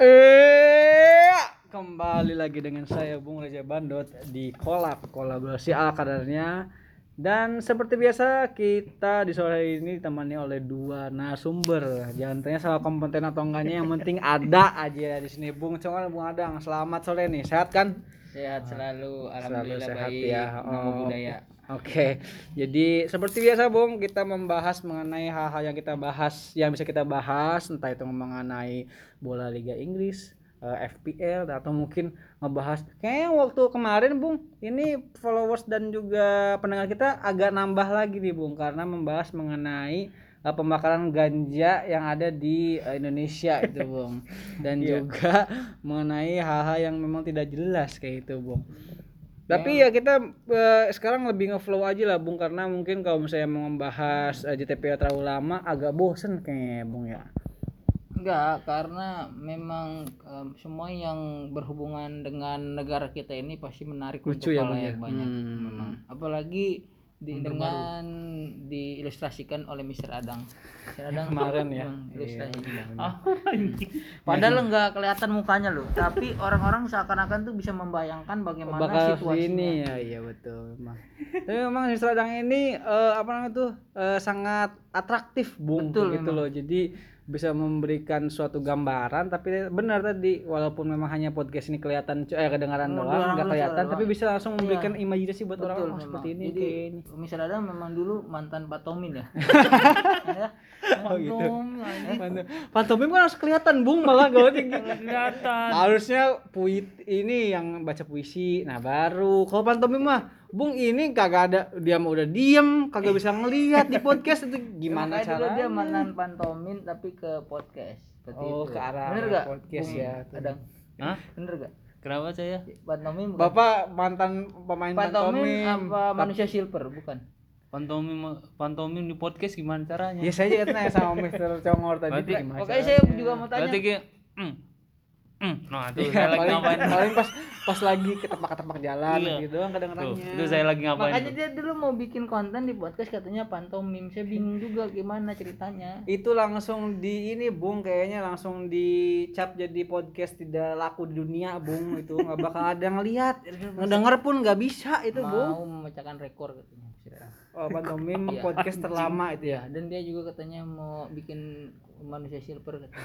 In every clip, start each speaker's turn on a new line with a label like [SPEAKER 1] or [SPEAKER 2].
[SPEAKER 1] Eh, kembali lagi dengan saya Bung Raja Bandot di kolab kolaborasi ala kadarnya. Dan seperti biasa kita di sore hari ini ditemani oleh dua narasumber. Jangan tanya soal kompeten atau enggaknya, yang penting ada aja di sini. Bung Congan, Bung Adang, selamat sore nih. Sehat kan?
[SPEAKER 2] Sehat selalu, alhamdulillah
[SPEAKER 1] sehat
[SPEAKER 2] baik.
[SPEAKER 1] ya. Oh.
[SPEAKER 2] budaya.
[SPEAKER 1] Oke, jadi seperti biasa Bung, kita membahas mengenai hal-hal yang kita bahas, yang bisa kita bahas, entah itu mengenai bola Liga Inggris, eh, FPL, atau mungkin ngebahas. Kayaknya waktu kemarin Bung, ini followers dan juga pendengar kita agak nambah lagi nih Bung, karena membahas mengenai eh, pembakaran ganja yang ada di eh, Indonesia itu Bung, dan juga mengenai hal-hal yang memang tidak jelas kayak itu Bung. Tapi ya kita eh, sekarang lebih ngeflow aja lah Bung karena mungkin kalau misalnya mau membahas eh, JTP terlalu lama agak bosen kayaknya Bung ya.
[SPEAKER 2] Enggak, karena memang em, semua yang berhubungan dengan negara kita ini pasti menarik
[SPEAKER 1] Lucu
[SPEAKER 2] untuk
[SPEAKER 1] ya,
[SPEAKER 2] khalayak
[SPEAKER 1] ya?
[SPEAKER 2] banyak.
[SPEAKER 1] Hmm.
[SPEAKER 2] Memang. Apalagi di, dengan diilustrasikan oleh Mr. Adang. Mr. Adang
[SPEAKER 1] Kemarin ya.
[SPEAKER 2] Ilustrasi.
[SPEAKER 1] Iya,
[SPEAKER 2] anjing. Padahal enggak kelihatan mukanya loh, tapi orang-orang seakan-akan tuh bisa membayangkan bagaimana
[SPEAKER 1] Bakal
[SPEAKER 2] situasinya.
[SPEAKER 1] ini ya, iya betul memang. Tapi memang di Seladang ini eh, apa namanya tuh eh, sangat atraktif Bung
[SPEAKER 2] Betul,
[SPEAKER 1] gitu loh. Jadi bisa memberikan suatu gambaran tapi benar tadi walaupun memang hanya podcast ini kelihatan eh kedengaran
[SPEAKER 2] Oh,
[SPEAKER 1] doang nggak kelihatan
[SPEAKER 2] doang.
[SPEAKER 1] tapi bisa langsung memberikan imajinasi buat
[SPEAKER 2] Betul,
[SPEAKER 1] orang oh,
[SPEAKER 2] memang.
[SPEAKER 1] seperti ini
[SPEAKER 2] Jadi,
[SPEAKER 1] ini.
[SPEAKER 2] Mr. Adang memang dulu mantan Pak Tomin ya. ya.
[SPEAKER 1] Oh, gitu.
[SPEAKER 2] Tomin, anjing.
[SPEAKER 1] Panto- Pantomim kan harus kelihatan bung malah gak
[SPEAKER 2] kelihatan.
[SPEAKER 1] harusnya puit ini yang baca puisi nah baru kalau pantomim mah bung ini kagak ada dia mah udah diem kagak bisa ngelihat di podcast itu gimana caranya
[SPEAKER 2] dia mantan pantomin tapi ke podcast. Seperti
[SPEAKER 1] Oh,
[SPEAKER 2] itu.
[SPEAKER 1] ke arah
[SPEAKER 2] Bener gak?
[SPEAKER 1] podcast
[SPEAKER 2] Bung
[SPEAKER 1] ya.
[SPEAKER 2] Adang.
[SPEAKER 3] Hah?
[SPEAKER 2] Bener gak?
[SPEAKER 3] Kenapa saya?
[SPEAKER 2] Pantomim bukan?
[SPEAKER 1] bapak mantan pemain
[SPEAKER 2] pantomim
[SPEAKER 1] pantomim
[SPEAKER 2] apa manusia silver bukan?
[SPEAKER 3] Pantomim pantomim di podcast gimana caranya?
[SPEAKER 1] ya saya juga tanya sama Mr. Congor tadi
[SPEAKER 3] Berarti-
[SPEAKER 1] gimana
[SPEAKER 2] Pokoknya saya juga mau tanya.
[SPEAKER 3] Berarti kayak mm, mm. Nah, tuh
[SPEAKER 1] Iya,
[SPEAKER 3] saya lagi
[SPEAKER 1] paling,
[SPEAKER 3] ngapain?
[SPEAKER 1] paling pas pas lagi ketepak-ketepak jalan
[SPEAKER 3] Iya.
[SPEAKER 1] gitu doang
[SPEAKER 3] Tuh,
[SPEAKER 1] kadang-kadangnya
[SPEAKER 3] itu saya lagi ngapain?
[SPEAKER 2] Makanya
[SPEAKER 3] tuh?
[SPEAKER 2] dia dulu mau bikin konten di podcast katanya pantomim. Saya bingung juga gimana ceritanya.
[SPEAKER 1] itu langsung di ini bung kayaknya langsung dicap jadi podcast tidak laku di dunia bung itu nggak bakal ada yang lihat ngedenger pun nggak bisa itu bung
[SPEAKER 2] mau memecahkan rekor katanya.
[SPEAKER 1] Oh, pantomim
[SPEAKER 2] Iya.
[SPEAKER 1] podcast terlama itu ya?
[SPEAKER 2] Ya, dan dia juga katanya mau bikin manusia silver katanya.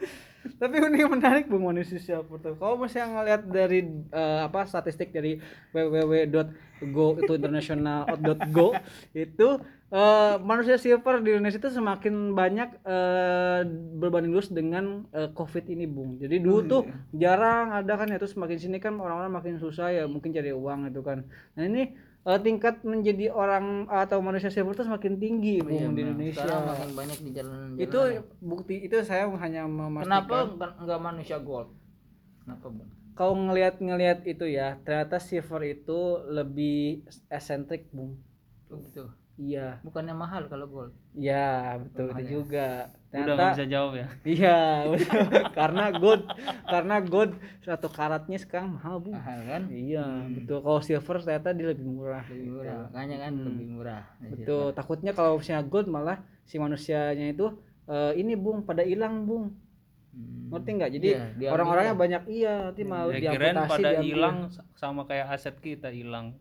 [SPEAKER 1] tapi ini menarik bung manusia siapa tuh. Kalau misalnya ngelihat dari eh, apa statistik dari www.go itu international.go itu eh, manusia silver di Indonesia itu semakin banyak eh, berbanding lurus dengan eh, covid ini bung. Jadi dulu tuh jarang ada kan ya terus makin sini kan orang-orang makin susah ya mungkin cari uang itu kan. Nah ini eh, tingkat menjadi orang atau manusia silver itu semakin tinggi bung
[SPEAKER 2] Iya,
[SPEAKER 1] di. Indonesia
[SPEAKER 2] makin banyak di jalan
[SPEAKER 1] itu bukti itu saya hanya memastikan
[SPEAKER 2] Kenapa enggak manusia gold? Kenapa, Bang?
[SPEAKER 1] kalau ngelihat-ngelihat itu ya ternyata silver itu lebih esentrik bung
[SPEAKER 2] Oh, gitu.
[SPEAKER 1] iya
[SPEAKER 2] Bukannya mahal kalau gold.
[SPEAKER 1] iya betul
[SPEAKER 2] Mahal
[SPEAKER 1] itu
[SPEAKER 2] ya?
[SPEAKER 1] juga
[SPEAKER 3] Udah
[SPEAKER 1] ternyata
[SPEAKER 3] nggak bisa jawab ya.
[SPEAKER 1] iya karena gold karena gold satu karatnya sekarang mahal bung
[SPEAKER 2] Mahal kan?
[SPEAKER 1] iya betul. Kalau silver ternyata dia lebih murah.
[SPEAKER 2] Lebih murah. Makanya kan lebih murah.
[SPEAKER 1] betul. Takutnya kalau misalnya gold malah si manusianya itu eh, ini bung pada hilang bung.
[SPEAKER 2] Hmm.
[SPEAKER 1] ngerti nggak? Jadi
[SPEAKER 2] Iya, diambil
[SPEAKER 1] orang-orangnya banyak iya nanti mau
[SPEAKER 3] Ya kirain
[SPEAKER 1] diamputasi
[SPEAKER 3] pada hilang sama kayak aset kita hilang.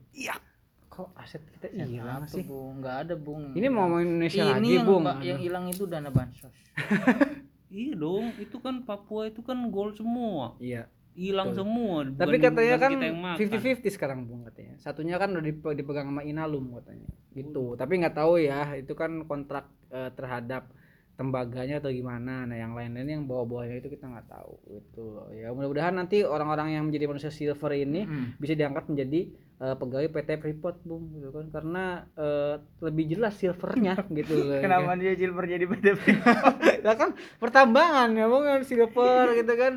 [SPEAKER 1] Kok aset kita
[SPEAKER 2] Hilang
[SPEAKER 1] sih
[SPEAKER 2] Bung? Enggak ada, Bung.
[SPEAKER 1] ini mau main Indonesia
[SPEAKER 2] ini
[SPEAKER 1] lagi
[SPEAKER 2] yang,
[SPEAKER 1] bung
[SPEAKER 2] yang hilang itu dana bansos.
[SPEAKER 3] Iya dong, itu kan Papua itu kan gol semua.
[SPEAKER 1] iya
[SPEAKER 3] Hilang semua.
[SPEAKER 1] tapi katanya kan
[SPEAKER 3] makan.
[SPEAKER 1] 50-50 sekarang bung katanya satunya kan udah dipe- dipegang sama Inalum katanya gitu tapi nggak tahu ya itu kan kontrak eh, terhadap tembaganya atau gimana nah yang lain-lain yang bawa-bawanya itu kita nggak tahu gitu ya mudah-mudahan nanti orang-orang yang menjadi manusia silver ini
[SPEAKER 2] Hmm.
[SPEAKER 1] bisa diangkat menjadi eh, pegawai PT Freeport bung gitu kan karena eh, lebih jelas silvernya gitu loh
[SPEAKER 2] Kenapa dia silver jadi beda
[SPEAKER 1] ya kan pertambangan ya bung kan silver gitu kan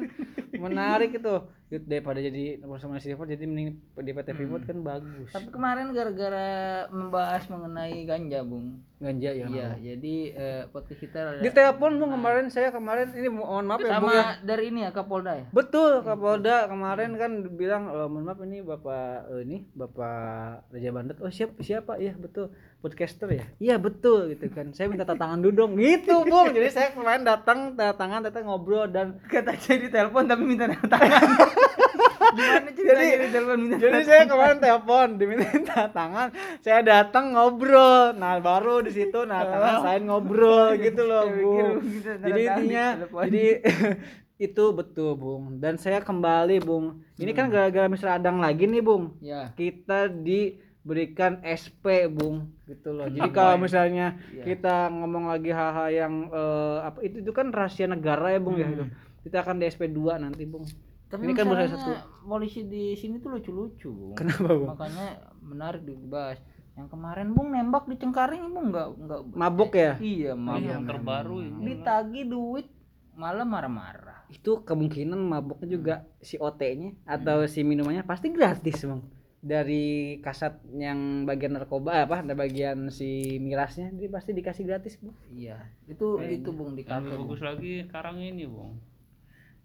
[SPEAKER 1] menarik itu Itu daripada jadi bersama si Freeport jadi mending di PT Freeport kan bagus.
[SPEAKER 2] Tapi kemarin gara-gara membahas mengenai ganja, Bung.
[SPEAKER 1] Ganja ya.
[SPEAKER 2] Iya, jadi eh, podcast kita ada
[SPEAKER 1] Di telepon Bung kemarin saya kemarin ini mohon maaf ya Bung ya.
[SPEAKER 2] sama dari ini ya Kapolda ya.
[SPEAKER 1] Betul Kapolda kemarin kan bilang e, mohon maaf ini Bapak eh, ini Bapak Raja Bandet. Oh siap siapa? Iya betul podcaster ya. Iya betul gitu kan. Saya minta tangan dulu dong gitu Bung. Jadi saya kemarin datang tangan datang ngobrol dan
[SPEAKER 2] Kata saya di telepon tapi minta tangan. Gimana ceritanya di telepon minta
[SPEAKER 1] jadi saya kemarin telepon diminta tangan saya datang ngobrol nah baru di situ nah tangan saya ngobrol gitu loh
[SPEAKER 2] tanda
[SPEAKER 1] jadi intinya jadi itu betul bung. Dan saya kembali bung. Ini kan gara-gara Mr. Adang lagi nih bung.
[SPEAKER 2] Ya.
[SPEAKER 1] kita diberikan SP bung gitu loh. Jadi kalau misalnya kita ngomong lagi hal-hal yang eh, apa itu itu kan rahasia negara ya bung ya itu. Kita akan di SP 2 nanti bung.
[SPEAKER 2] Tapi
[SPEAKER 1] Ini kan baru
[SPEAKER 2] masalahnya polisi di sini tuh lucu-lucu, Bung.
[SPEAKER 1] kenapa bung?
[SPEAKER 2] Makanya menarik dibahas. Yang kemarin Bung nembak di Cengkaring Bung enggak enggak
[SPEAKER 1] mabuk ya?
[SPEAKER 2] Iya, mabuk.
[SPEAKER 3] yang terbaru ini.
[SPEAKER 2] Ditagi duit malah marah-marah.
[SPEAKER 1] itu kemungkinan mabuknya juga si OT-nya atau si minumannya pasti gratis bang dari kasat yang bagian narkoba apa ada bagian si mirasnya dia pasti dikasih gratis bang
[SPEAKER 2] Iya, itu itu Bung di kafe.
[SPEAKER 3] lebih
[SPEAKER 2] Bung.
[SPEAKER 3] bagus lagi sekarang ini bung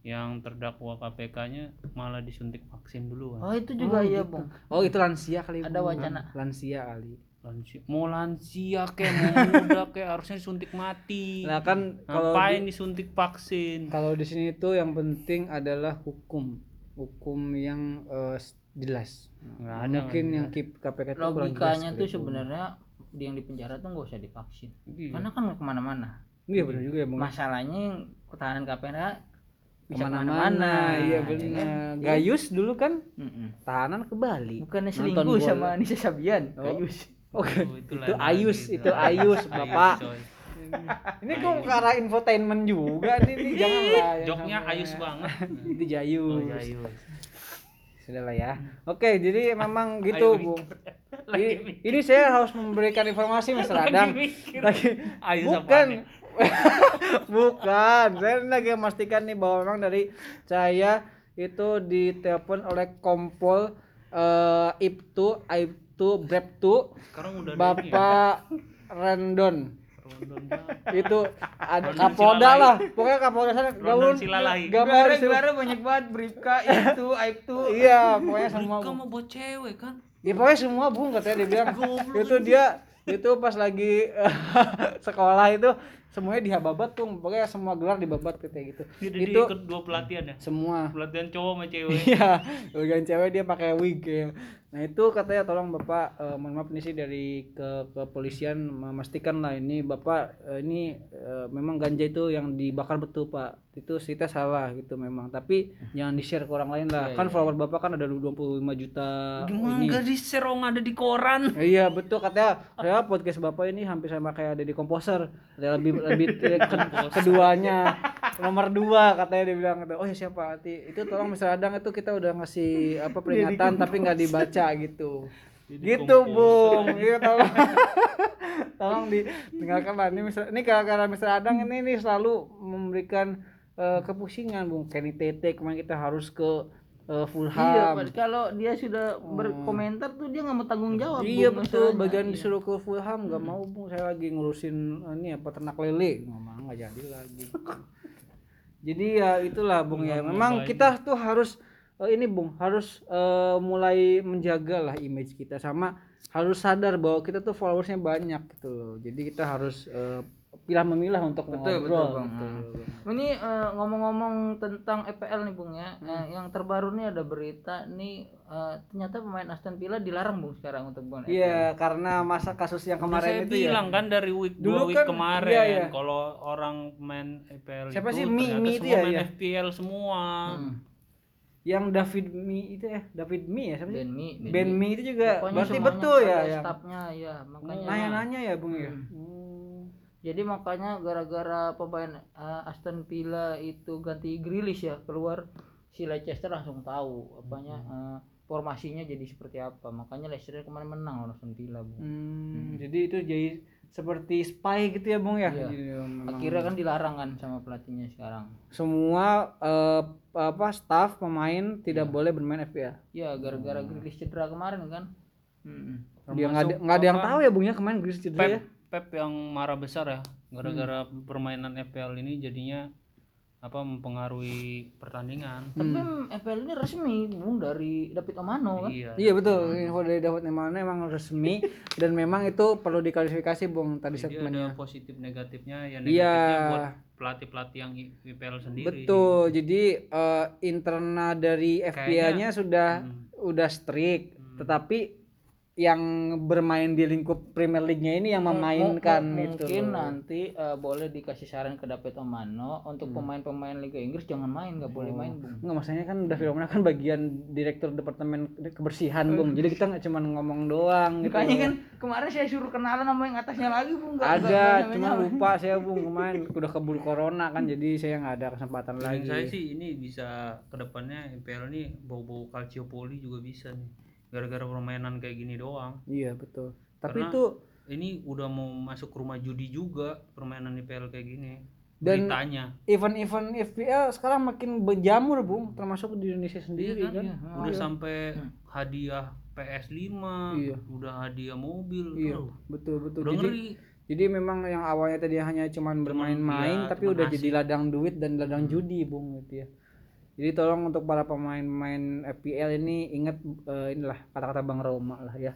[SPEAKER 3] yang terdakwa KPK-nya malah disuntik vaksin dulu
[SPEAKER 2] Oh,
[SPEAKER 3] kan
[SPEAKER 2] itu juga iya, Bung.
[SPEAKER 1] oh itu lansia kali
[SPEAKER 2] Ada
[SPEAKER 1] Bang.
[SPEAKER 2] wacana.
[SPEAKER 1] lansia kali
[SPEAKER 3] lansia mau lansia kayak mau muda kayak harusnya disuntik mati
[SPEAKER 1] nah kan kalau
[SPEAKER 3] ngapain disuntik vaksin
[SPEAKER 1] kalau di sini itu yang penting adalah hukum hukum yang eh, jelas
[SPEAKER 3] nggak ada
[SPEAKER 1] mungkin yang KIP KPK itu
[SPEAKER 2] Logikanya tuh sebenarnya di yang di penjara tuh nggak usah divaksin.
[SPEAKER 3] Iya.
[SPEAKER 2] Karena kan ke mana-mana.
[SPEAKER 1] iya benar juga ya bang
[SPEAKER 2] Masalahnya yang ketahanan KPK ke
[SPEAKER 1] mana-mana iya benar Gayus dulu kan
[SPEAKER 2] Mm-mm.
[SPEAKER 1] tahanan ke Bali
[SPEAKER 2] Bukannya
[SPEAKER 1] Nonton
[SPEAKER 2] selingkuh sama Nisa Sabian.
[SPEAKER 1] Oh.
[SPEAKER 2] Gayus.
[SPEAKER 1] Oke,
[SPEAKER 3] Oh,
[SPEAKER 1] itu, Ayus, itu Ayus, Bapak. Ini kok ke arah infotainment juga nih, nih jangan lah. yang
[SPEAKER 3] joknya Ayus banget
[SPEAKER 1] Itu Jayus.
[SPEAKER 3] oh, Ayus.
[SPEAKER 1] Sudah lah ya. Oke, jadi memang gitu, Bung. Ini, ini saya harus memberikan informasi Mas Radang. Lagi
[SPEAKER 3] Ayus
[SPEAKER 1] bukan bukan. Saya lagi memastikan nih bahwa memang dari saya itu ditelepon oleh Kompol eh Ibtu, Breptu,
[SPEAKER 3] sekarang udah ini ya,
[SPEAKER 1] Bapak Rendon. Itu ada
[SPEAKER 3] Rondon
[SPEAKER 1] Kapolda lah. Pokoknya Kapolda sana gaun gambar
[SPEAKER 2] gelarnya banyak banget. Bribka itu Aib tuh.
[SPEAKER 1] iya pokoknya semua
[SPEAKER 3] Mereka mau buat cewek kan?
[SPEAKER 1] Ya pokoknya semua bung katanya dia bilang. Itu dia itu pas lagi sekolah itu semuanya dihababat tuh pokoknya semua gelar dibabat kayak gitu.
[SPEAKER 3] Jadi
[SPEAKER 1] itu
[SPEAKER 3] ikut dua pelatihan ya?
[SPEAKER 1] semua.
[SPEAKER 3] Pelatihan cowok sama cewek.
[SPEAKER 1] Iya bagian cewek dia pakai wig ya nah itu katanya tolong bapak eh, mohon maaf ini sih dari ke kepolisian memastikan lah ini bapak eh, ini eh, memang ganja itu yang dibakar betul pak itu kita salah gitu memang. Tapi jangan di share ke orang lain lah. Kan follower bapak kan ada 25 juta
[SPEAKER 3] gimana
[SPEAKER 1] ini.
[SPEAKER 3] gak di share orang ada di koran?
[SPEAKER 1] Eh, Iya betul katanya. Saya podcast bapak ini hampir sama kayak ada di komposer. Katanya lebih lebih eh, ke- keduanya. Nomor dua katanya dia bilang oh ya siapa? Hati itu tolong Mr. Adang itu kita udah ngasih apa peringatan tapi nggak dibaca gitu. Gitu bung iya tolong. Tolong ditinggalkan lah. Ini Mr. ini gara-gara Mr. Adang ini nih selalu memberikan eh, kepusingan bung Kenny Tete kemarin kita harus ke eh, Fulham
[SPEAKER 2] Iya, kalau dia sudah berkomentar tuh dia nggak mau tanggung jawab.
[SPEAKER 1] Iya
[SPEAKER 2] Bung,
[SPEAKER 1] betul,
[SPEAKER 2] masalahnya.
[SPEAKER 1] bagian
[SPEAKER 2] Iya.
[SPEAKER 1] disuruh ke Fulham nggak mau bung, saya lagi ngurusin eh, ini apa ternak lele, ngomong nggak jadi lagi. jadi ya itulah bung ya, memang kita tuh harus eh, ini bung harus eh, mulai menjaga lah image kita sama harus sadar bahwa kita tuh followersnya banyak gitu loh. Jadi kita harus eh, pilah memilah untuk
[SPEAKER 2] Betul,
[SPEAKER 1] ngobrol.
[SPEAKER 2] betul, Bang.
[SPEAKER 1] gitu.
[SPEAKER 2] Ini eh, ngomong-ngomong tentang EPL nih Bung ya. Eh, yang terbaru nih ada berita nih eh, ternyata pemain Aston Villa dilarang Bung sekarang untuk main EPL.
[SPEAKER 1] Iya, karena masa kasus yang
[SPEAKER 3] Udah saya
[SPEAKER 1] kemarin itu ya.
[SPEAKER 3] bilang kan dari week
[SPEAKER 1] Dulu
[SPEAKER 3] dua week
[SPEAKER 1] kan,
[SPEAKER 3] kemarin
[SPEAKER 1] iya, iya.
[SPEAKER 3] kalau orang main EPL
[SPEAKER 1] Siapa
[SPEAKER 3] itu
[SPEAKER 1] sih? Mi-
[SPEAKER 3] ternyata
[SPEAKER 1] Mi itu
[SPEAKER 3] semua
[SPEAKER 1] ya,
[SPEAKER 3] main
[SPEAKER 1] iya?
[SPEAKER 3] FPL semua
[SPEAKER 2] Hmm.
[SPEAKER 1] Yang David Mi itu ya, David Mi ya siapa sih?
[SPEAKER 2] Ben Mi,
[SPEAKER 1] Ben Mi itu juga
[SPEAKER 2] Pokoknya
[SPEAKER 1] berarti betul ya
[SPEAKER 2] ada
[SPEAKER 1] yang
[SPEAKER 2] Staffnya ya, makanya.
[SPEAKER 1] nanya-nanya ya Bung ya.
[SPEAKER 2] Hmm.
[SPEAKER 1] Hmm.
[SPEAKER 2] Jadi makanya gara-gara pemain eh, Aston Villa itu ganti Grealish ya keluar si Leicester langsung tahu apanya eh, formasinya jadi seperti apa. Makanya Leicester kemarin menang lawan Aston Villa, Bung.
[SPEAKER 1] Hmm, Jadi itu jadi seperti spy gitu ya bung ya
[SPEAKER 2] Iya.
[SPEAKER 1] Jadi, memang
[SPEAKER 2] akhirnya kan dilarang kan sama pelatihnya sekarang
[SPEAKER 1] semua eh, apa staff pemain tidak boleh bermain FPL
[SPEAKER 2] ya
[SPEAKER 1] Hmm.
[SPEAKER 2] gara-gara Grealish cedera kemarin kan Mm-mm.
[SPEAKER 1] dia nggak ada nggak ada yang tahu ya bung ya kemarin Grealish cedera ya
[SPEAKER 3] Pep yang marah besar ya gara-gara permainan FPL ini jadinya apa mempengaruhi pertandingan.
[SPEAKER 2] Tapi FPL ini resmi bung dari David Omano kan?
[SPEAKER 3] Iya
[SPEAKER 1] Iya betul, info dari David Nemane memang resmi dan memang itu perlu diklarifikasi Bung tadi
[SPEAKER 3] jadi
[SPEAKER 1] statementnya.
[SPEAKER 3] ada positif negatifnya yang
[SPEAKER 1] Iya.
[SPEAKER 3] negatifnya buat pelatih pelatih yang IPL sendiri.
[SPEAKER 1] Betul, jadi eh, internal dari FPL-nya sudah
[SPEAKER 3] Hmm.
[SPEAKER 1] udah strict, tetapi yang bermain di lingkup Premier League-nya ini yang memainkan
[SPEAKER 2] M-
[SPEAKER 1] itu.
[SPEAKER 2] mungkin nanti eh, boleh dikasih saran ke David Omano untuk
[SPEAKER 1] Hmm.
[SPEAKER 2] pemain-pemain Liga Inggris jangan main nggak boleh main bung
[SPEAKER 1] Enggak maksudnya kan David Omana kan bagian direktur departemen kebersihan Bung. Jadi kita nggak cuma ngomong doang gitu.
[SPEAKER 2] Makanya kan kemarin saya suruh kenalan sama yang atasnya lagi bung nggak-
[SPEAKER 1] ada cuma lupa saya bung kemarin udah keburu corona kan jadi saya nggak ada kesempatan
[SPEAKER 3] Feeling
[SPEAKER 1] lagi
[SPEAKER 3] saya sih ini bisa ke depannya IPL ini bau-bau calciopoli juga bisa nih gara-gara permainan kayak gini doang.
[SPEAKER 1] Iya betul. Tapi
[SPEAKER 3] Karena-
[SPEAKER 1] itu
[SPEAKER 3] ini udah mau masuk ke rumah judi juga permainan IPL kayak gini.
[SPEAKER 1] Dan-
[SPEAKER 3] beritanya.
[SPEAKER 1] event-event FPL sekarang makin berjamur bung. Termasuk di Indonesia sendiri
[SPEAKER 3] Iya
[SPEAKER 1] kan,
[SPEAKER 3] kan? udah sampai hadiah PS5
[SPEAKER 1] Iya.
[SPEAKER 3] udah hadiah mobil
[SPEAKER 1] iya
[SPEAKER 3] Aduh,
[SPEAKER 1] betul betul.
[SPEAKER 3] Udah
[SPEAKER 1] jadi
[SPEAKER 3] ngeri.
[SPEAKER 1] jadi memang yang awalnya tadi hanya cuman bermain-main
[SPEAKER 3] iya,
[SPEAKER 1] tapi
[SPEAKER 3] cuman
[SPEAKER 1] udah jadi ladang duit dan ladang judi bung gitu ya jadi tolong untuk para pemain-pemain FPL ini ingat eh, inilah kata-kata bang Roma lah ya.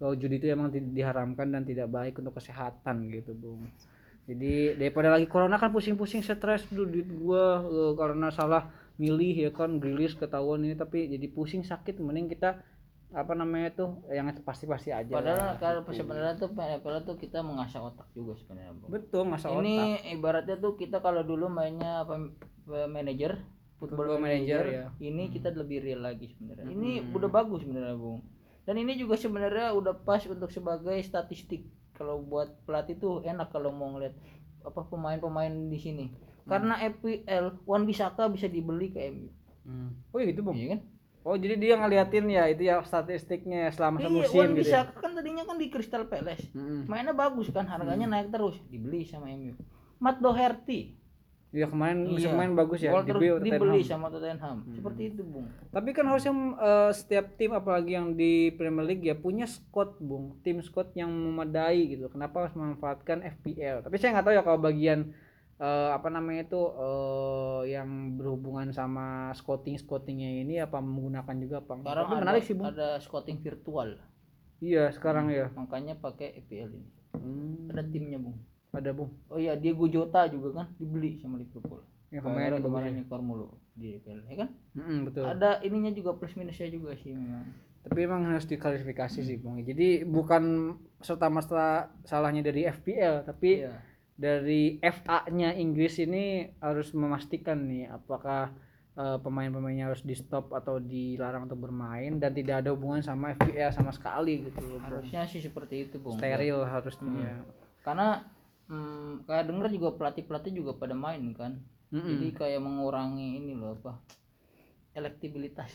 [SPEAKER 1] Kalau judi itu emang di- diharamkan dan tidak baik untuk kesehatan gitu bung. Jadi daripada lagi corona kan pusing-pusing stres dulu duit gua eh, karena salah milih ya kan rilis ketahuan ini tapi jadi pusing sakit mending kita apa namanya tuh yang pasti-pasti aja.
[SPEAKER 2] Padahal
[SPEAKER 1] lah.
[SPEAKER 2] kalau sebenarnya tuh FPL tuh kita mengasah otak juga sebenarnya bung.
[SPEAKER 1] Betul masa otak.
[SPEAKER 2] ini ibaratnya tuh kita kalau dulu mainnya apa manager
[SPEAKER 1] Football
[SPEAKER 2] football
[SPEAKER 1] manager,
[SPEAKER 2] manager,
[SPEAKER 1] ya.
[SPEAKER 2] ini kita lebih real lagi sebenarnya. Ini udah bagus sebenarnya bung. Dan ini juga sebenarnya udah pas untuk sebagai statistik. Kalau buat pelatih tuh enak kalau mau ngeliat apa pemain-pemain di sini. Karena FPL Wan Bisaka bisa dibeli ke MU
[SPEAKER 3] Hmm.
[SPEAKER 1] oh iya gitu bung?
[SPEAKER 2] Iya kan?
[SPEAKER 1] Oh jadi dia ngeliatin ya itu ya statistiknya selama
[SPEAKER 2] iya
[SPEAKER 1] semusim
[SPEAKER 2] Wan
[SPEAKER 1] gitu ya.
[SPEAKER 2] Bisaka kan tadinya kan di Crystal Palace.
[SPEAKER 1] Mm-mm.
[SPEAKER 2] mainnya bagus kan harganya naik terus dibeli sama MU Matt Doherty
[SPEAKER 1] Iya kemarin musim
[SPEAKER 2] Iya.
[SPEAKER 1] kemarin bagus ya
[SPEAKER 2] Gol terus
[SPEAKER 1] dibeli
[SPEAKER 2] dibeli sama Tottenham seperti itu bung
[SPEAKER 1] Tapi kan harusnya eh, setiap tim apalagi yang di Premier League ya punya squad bung, tim squad yang memadai gitu. Kenapa harus memanfaatkan FPL? Tapi saya nggak tahu ya kalau bagian eh, apa namanya itu eh, yang berhubungan sama scouting scoutingnya ini apa menggunakan juga apa?
[SPEAKER 2] sekarang
[SPEAKER 1] Tapi
[SPEAKER 2] ada,
[SPEAKER 1] menarik sih bung.
[SPEAKER 2] ada scouting virtual
[SPEAKER 1] Iya sekarang ya.
[SPEAKER 2] makanya pakai FPL ini
[SPEAKER 1] Hmm,
[SPEAKER 2] ada timnya bung
[SPEAKER 1] ada bung.
[SPEAKER 2] oh iya Diego Jota juga kan dibeli sama Liverpool
[SPEAKER 1] Yang
[SPEAKER 2] kemarin
[SPEAKER 1] kemarin
[SPEAKER 2] nyekor mulu di FPL ya kan
[SPEAKER 1] Mm-mm, betul.
[SPEAKER 2] ada ininya juga plus minusnya juga sih memang
[SPEAKER 1] tapi emang harus diklarifikasi sih bung jadi bukan serta merta salahnya dari FPL tapi
[SPEAKER 2] Iya.
[SPEAKER 1] dari FA-nya Inggris ini harus memastikan nih apakah eh, pemain-pemainnya harus di stop atau dilarang untuk bermain dan tidak ada hubungan sama FPL sama sekali gitu Bung.
[SPEAKER 2] harusnya sih seperti itu bung
[SPEAKER 1] steril harusnya
[SPEAKER 2] karena hmm, kayak denger juga pelatih pelatih juga pada main kan.
[SPEAKER 1] Mm-mm.
[SPEAKER 2] jadi kayak mengurangi ini loh apa elektibilitas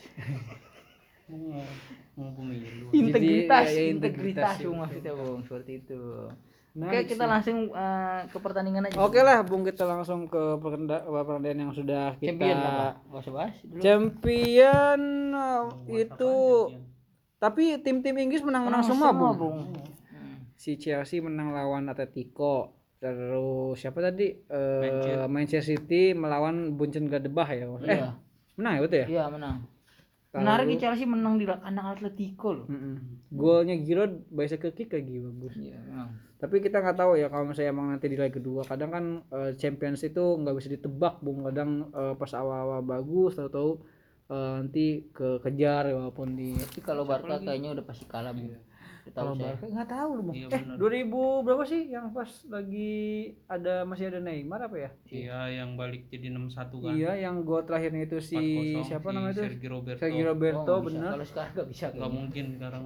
[SPEAKER 3] mau pemilu
[SPEAKER 2] integritas.
[SPEAKER 1] Ya, ya,
[SPEAKER 2] integritas
[SPEAKER 1] integritas,
[SPEAKER 2] Bung, maksudnya bung seperti itu.
[SPEAKER 1] Nah,
[SPEAKER 2] oke kita langsung eh, ke pertandingan aja
[SPEAKER 1] oke lah bung kita langsung ke pertandingan yang sudah kita
[SPEAKER 2] champion apa bahas dulu.
[SPEAKER 1] Champion uh, itu tapi tim-tim Inggris menang-menang semua, bung.
[SPEAKER 2] Hmm.
[SPEAKER 1] si Chelsea menang lawan Atletico terus siapa tadi? Eh, Manchester. City melawan Gladbach ya eh
[SPEAKER 2] iya.
[SPEAKER 1] menang ya betul ya?
[SPEAKER 2] Iya menang. Menarik nih Chelsea menang di kandang Atletico loh.
[SPEAKER 1] Mm-mm. golnya Giroud bicycle kick lagi bagus
[SPEAKER 2] iya menang
[SPEAKER 1] tapi kita nggak tahu ya kalau misalnya emang nanti di leg kedua kadang kan eh, Champions itu nggak bisa ditebak bung. Kadang eh, pas awal-awal bagus tahu-tahu eh, nanti ke kejar walaupun di
[SPEAKER 2] tapi kalau Barca kayaknya udah pasti kalah bu Kita tahu saya.
[SPEAKER 1] Barca nggak tahu loh bung
[SPEAKER 3] Iya,
[SPEAKER 1] eh 2000 berapa sih yang pas lagi ada masih ada Neymar apa ya?
[SPEAKER 3] Iya yang balik jadi 61 kan.
[SPEAKER 1] Iya, yang gol terakhirnya itu si
[SPEAKER 3] 4-0
[SPEAKER 1] siapa
[SPEAKER 3] si
[SPEAKER 1] namanya itu?
[SPEAKER 3] Sergio Roberto.
[SPEAKER 1] Sergio Roberto,
[SPEAKER 2] Oh,
[SPEAKER 1] bener.
[SPEAKER 2] kalau sekarang nggak bisa
[SPEAKER 3] nggak mungkin sekarang.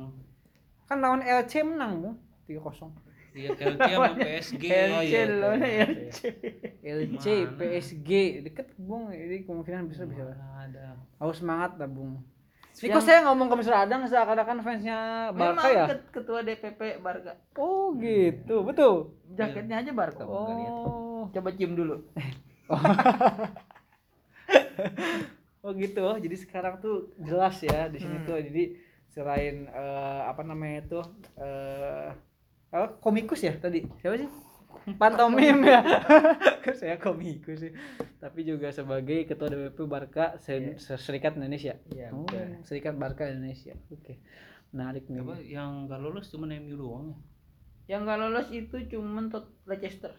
[SPEAKER 1] Kan lawan LC menang, Bung. 3-0.
[SPEAKER 3] iya LC sama PSG
[SPEAKER 2] LC loh LC
[SPEAKER 1] LC PSG deket, Bung. Jadi kemungkinan bisa. Bisa
[SPEAKER 3] ada.
[SPEAKER 1] Harus semangat lah, Bung. Ini kok saya ngomong ke Mr. Adang seakan-akan fansnya Barca
[SPEAKER 2] Memang
[SPEAKER 1] ya?
[SPEAKER 2] ket- ketua DPP Barca.
[SPEAKER 1] Oh gitu, betul.
[SPEAKER 2] Jaketnya aja Barca.
[SPEAKER 1] Oh,
[SPEAKER 2] Coba cium dulu.
[SPEAKER 1] oh gitu. Oh, jadi sekarang tuh jelas ya di sini
[SPEAKER 2] Hmm.
[SPEAKER 1] tuh. Jadi selain eh, apa namanya itu eh apa, komikus ya tadi siapa sih? Pantomim ya. Saya komikus sih. Tapi juga sebagai ketua DPP Barca Se- Serikat Indonesia.
[SPEAKER 2] Iya,
[SPEAKER 1] Oh,
[SPEAKER 2] betul.
[SPEAKER 1] Serikat Barca Indonesia. Oke. Menarik nih.
[SPEAKER 3] apa yang gak lolos cuma MU doang ya
[SPEAKER 2] Yang nggak lolos itu cuman Tot Leicester.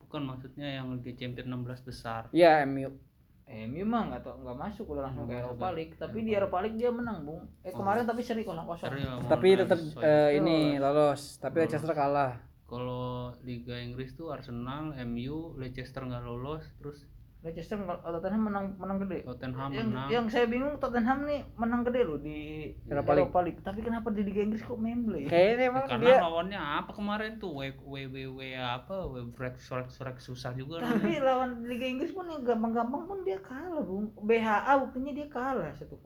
[SPEAKER 3] bukan maksudnya yang Liga Champions 16 besar
[SPEAKER 1] Iya, MU.
[SPEAKER 2] Eh, memang nggak tau nggak masuk udah langsung ke
[SPEAKER 3] masuk.
[SPEAKER 2] League. Tapi di Europa League dia menang, Bung. Eh kemarin tapi seri kosong kosong.
[SPEAKER 1] Tapi tetap
[SPEAKER 3] sesuai.
[SPEAKER 1] eh, ini lolos, tapi. Leicester kalah.
[SPEAKER 3] kalau Liga Inggris tuh Arsenal, MU, Leicester nggak lolos, terus
[SPEAKER 2] Leicester nggak- Tottenham menang menang gede.
[SPEAKER 3] Tottenham
[SPEAKER 2] yang,
[SPEAKER 3] menang.
[SPEAKER 2] yang saya bingung Tottenham nih menang gede loh di
[SPEAKER 1] Europa
[SPEAKER 2] Europa, League. Tapi kenapa di Liga Inggris kok memble ya?
[SPEAKER 1] Kayaknya emang
[SPEAKER 3] Karena
[SPEAKER 1] dia
[SPEAKER 3] lawannya apa kemarin tuh W W W, W apa W Break Sorek Sorek susah juga
[SPEAKER 2] Tapi lawan Liga Inggris pun yang gampang-gampang pun dia kalah, Bung. BHA bukannya dia kalah 1-0.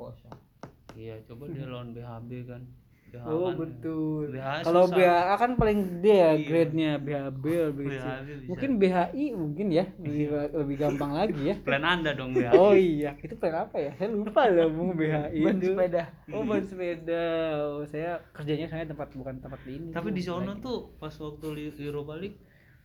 [SPEAKER 3] Iya, coba dia lawan BHB kan. BHA
[SPEAKER 1] Oh
[SPEAKER 3] kan
[SPEAKER 1] betul.
[SPEAKER 3] BHA
[SPEAKER 1] Kalau. BHA kan paling gede ya
[SPEAKER 3] Iya.
[SPEAKER 1] grade-nya BHB lebih kecil.
[SPEAKER 3] BHB bisa.
[SPEAKER 1] Mungkin BHI mungkin ya lebih lebih gampang lagi ya.
[SPEAKER 3] plan Anda dong BHA.
[SPEAKER 1] Oh iya, itu plan apa ya? Saya lupa loh Bung BHI.
[SPEAKER 2] Ban sepeda.
[SPEAKER 1] Oh ban sepeda. Oh, saya kerjanya saya tempat bukan tempat di ini.
[SPEAKER 3] Tapi di sono tuh pas waktu li- Europa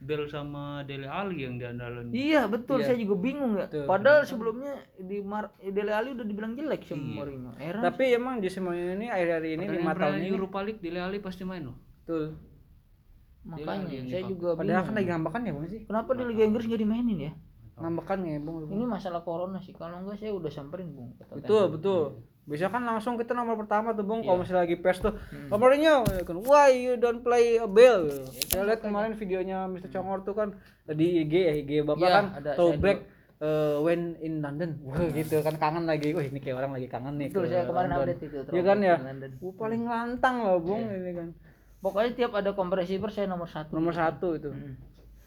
[SPEAKER 3] League Bel sama Dele Alli yang diandalin.
[SPEAKER 2] Iya betul,
[SPEAKER 1] Iya.
[SPEAKER 2] saya juga bingung ya.
[SPEAKER 1] Betul.
[SPEAKER 2] Padahal sebelumnya di Mar Dele Alli udah dibilang jelek sama
[SPEAKER 3] Iya.
[SPEAKER 2] Mourinho. Heran.
[SPEAKER 1] Tapi emang Jose Mourinho ini akhir-akhir ini
[SPEAKER 3] Pertandingan
[SPEAKER 1] lima tahun ini
[SPEAKER 3] Europa League Dele Alli pasti main loh.
[SPEAKER 1] betul.
[SPEAKER 2] makanya
[SPEAKER 3] Dele
[SPEAKER 2] saya juga
[SPEAKER 1] Padahal
[SPEAKER 2] bingung.
[SPEAKER 1] kan lagi ngambekan ya Bung sih.
[SPEAKER 2] Kenapa di Liga Inggris nggak dimainin ya?
[SPEAKER 1] Ngambekan ya Bung.
[SPEAKER 2] Ini masalah corona sih. Kalau enggak saya udah samperin bung.
[SPEAKER 1] Betul, betul. Bisa kan langsung kita nomor pertama tuh Bung kalau
[SPEAKER 2] Iya.
[SPEAKER 1] misalnya lagi pes tuh.
[SPEAKER 2] Hmm.
[SPEAKER 1] Nomornya kan why you don't play a bell.
[SPEAKER 2] kan
[SPEAKER 1] Saya lihat kemarin videonya Mr. Congor tuh kan di IG ya, IG Bapak
[SPEAKER 2] Iya,
[SPEAKER 1] kan throwback eh, when in London. Wah, gitu kan kangen lagi. Wah, ini kayak orang lagi kangen nih.
[SPEAKER 2] Betul, saya kemarin
[SPEAKER 1] London.
[SPEAKER 2] update itu.
[SPEAKER 1] Iya kan ya? Wah, paling lantang loh Bung
[SPEAKER 2] Iya.
[SPEAKER 1] ini kan.
[SPEAKER 2] Pokoknya tiap ada kompresi saya nomor satu.
[SPEAKER 1] Nomor satu itu.
[SPEAKER 2] Hmm.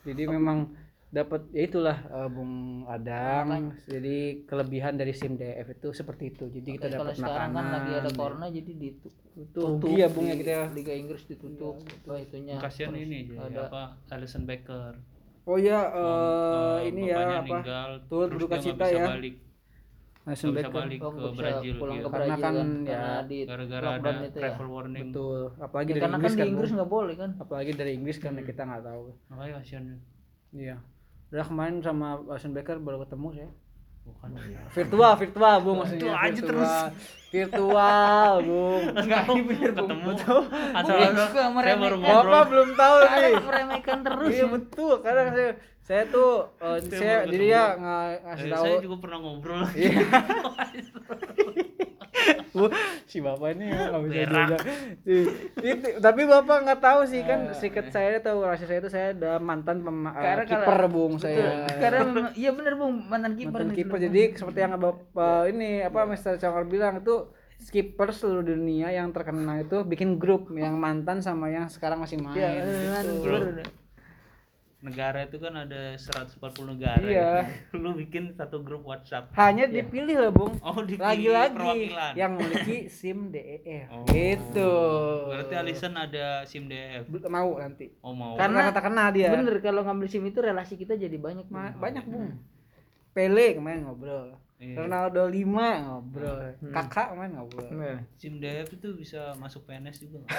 [SPEAKER 1] Jadi memang dapat ya itulah eh, Bung Adang. Jadi kelebihan dari SIM DF itu seperti itu. Jadi kita
[SPEAKER 2] Kalau
[SPEAKER 1] dapat
[SPEAKER 2] sekarang
[SPEAKER 1] makanan.
[SPEAKER 2] kan lagi ada corona jadi ditutup.
[SPEAKER 1] Itu rugi ya Bung ya
[SPEAKER 2] di
[SPEAKER 1] kita.
[SPEAKER 2] Liga Inggris ditutup. Wah itunya.
[SPEAKER 3] Kasihan
[SPEAKER 2] terus
[SPEAKER 3] ini jadi
[SPEAKER 2] ada
[SPEAKER 3] apa Alison Becker.
[SPEAKER 1] Oh ya, eh,
[SPEAKER 3] Eh,
[SPEAKER 1] ini ya apa? turut berduka
[SPEAKER 3] dia nggak
[SPEAKER 1] cita ya.
[SPEAKER 3] balik, bisa
[SPEAKER 1] Becker.
[SPEAKER 3] balik
[SPEAKER 2] Oh,
[SPEAKER 3] ke
[SPEAKER 2] nggak bisa
[SPEAKER 3] Brazil
[SPEAKER 2] pulang
[SPEAKER 3] iya.
[SPEAKER 2] ke
[SPEAKER 1] Karena
[SPEAKER 2] Brazil
[SPEAKER 1] kan,
[SPEAKER 2] kan,
[SPEAKER 1] ya,
[SPEAKER 2] karena di
[SPEAKER 3] gara-gara ada
[SPEAKER 2] itu ya.
[SPEAKER 3] travel warning.
[SPEAKER 1] Betul. Apalagi
[SPEAKER 2] Ya,
[SPEAKER 1] dari
[SPEAKER 2] karena
[SPEAKER 1] Inggris
[SPEAKER 2] kan di
[SPEAKER 1] kan.
[SPEAKER 2] Inggris
[SPEAKER 1] Bung.
[SPEAKER 2] nggak boleh kan.
[SPEAKER 1] Apalagi dari Inggris kan kita nggak tahu.
[SPEAKER 3] Makanya kasihan.
[SPEAKER 1] Iya. Udah kemarin sama Langsung Becker baru ketemu saya.
[SPEAKER 3] Bukan.
[SPEAKER 1] Virtual, virtual Bung maksudnya.
[SPEAKER 3] Itu aja
[SPEAKER 1] virtual.
[SPEAKER 3] terus.
[SPEAKER 1] Virtual, Bung.
[SPEAKER 2] Enggak ini bener
[SPEAKER 3] ketemu.
[SPEAKER 2] Asal
[SPEAKER 3] Asal saya
[SPEAKER 2] meremehkan.
[SPEAKER 3] baru
[SPEAKER 1] Bapak belum tahu nih.
[SPEAKER 2] Kadang meremehkan terus.
[SPEAKER 1] Iya betul. Kadang saya saya tuh eh,
[SPEAKER 3] Saya
[SPEAKER 1] jadi ya nga- ngasih
[SPEAKER 3] Eh,
[SPEAKER 1] tahu
[SPEAKER 3] saya juga pernah ngobrol.
[SPEAKER 1] Iya. Bu, si bapak ini ya nggak bisa juga. Tapi bapak nggak tahu sih kan sikat saya tahu rahasia saya itu saya ada mantan pema- eh, kiper bung saya.
[SPEAKER 2] Karena iya bener Bung, mantan kiper.
[SPEAKER 1] mantan
[SPEAKER 2] nih
[SPEAKER 1] kiper jadi seperti yang bapak ini apa Mister Congor bilang itu skipper seluruh dunia yang terkenal itu bikin grup yang mantan sama yang sekarang masih main.
[SPEAKER 2] Iya,
[SPEAKER 1] gitu.
[SPEAKER 3] Negara itu kan ada 140 negara.
[SPEAKER 1] Iya.
[SPEAKER 3] ya. Lu bikin satu grup WhatsApp.
[SPEAKER 1] Hanya dipilih loh bung.
[SPEAKER 3] Oh, dipilih
[SPEAKER 1] Lagi-lagi
[SPEAKER 3] perwakilan.
[SPEAKER 1] yang memiliki SIM DEF
[SPEAKER 3] Oh.
[SPEAKER 1] gitu.
[SPEAKER 3] Berarti Alison ada SIM DF.
[SPEAKER 1] Bel- mau nanti.
[SPEAKER 3] Oh mau.
[SPEAKER 1] Karena kata kenal dia.
[SPEAKER 2] Bener kalau ngambil SIM itu relasi kita jadi banyak.
[SPEAKER 1] Ma-
[SPEAKER 2] Bung.
[SPEAKER 1] banyak bung. Pele kemarin ngobrol.
[SPEAKER 3] Iya.
[SPEAKER 1] Ronaldo 5 ngobrol.
[SPEAKER 2] Hmm.
[SPEAKER 1] Kakak kemarin ngobrol.
[SPEAKER 2] Bener.
[SPEAKER 3] SIM DF itu bisa masuk PNS juga.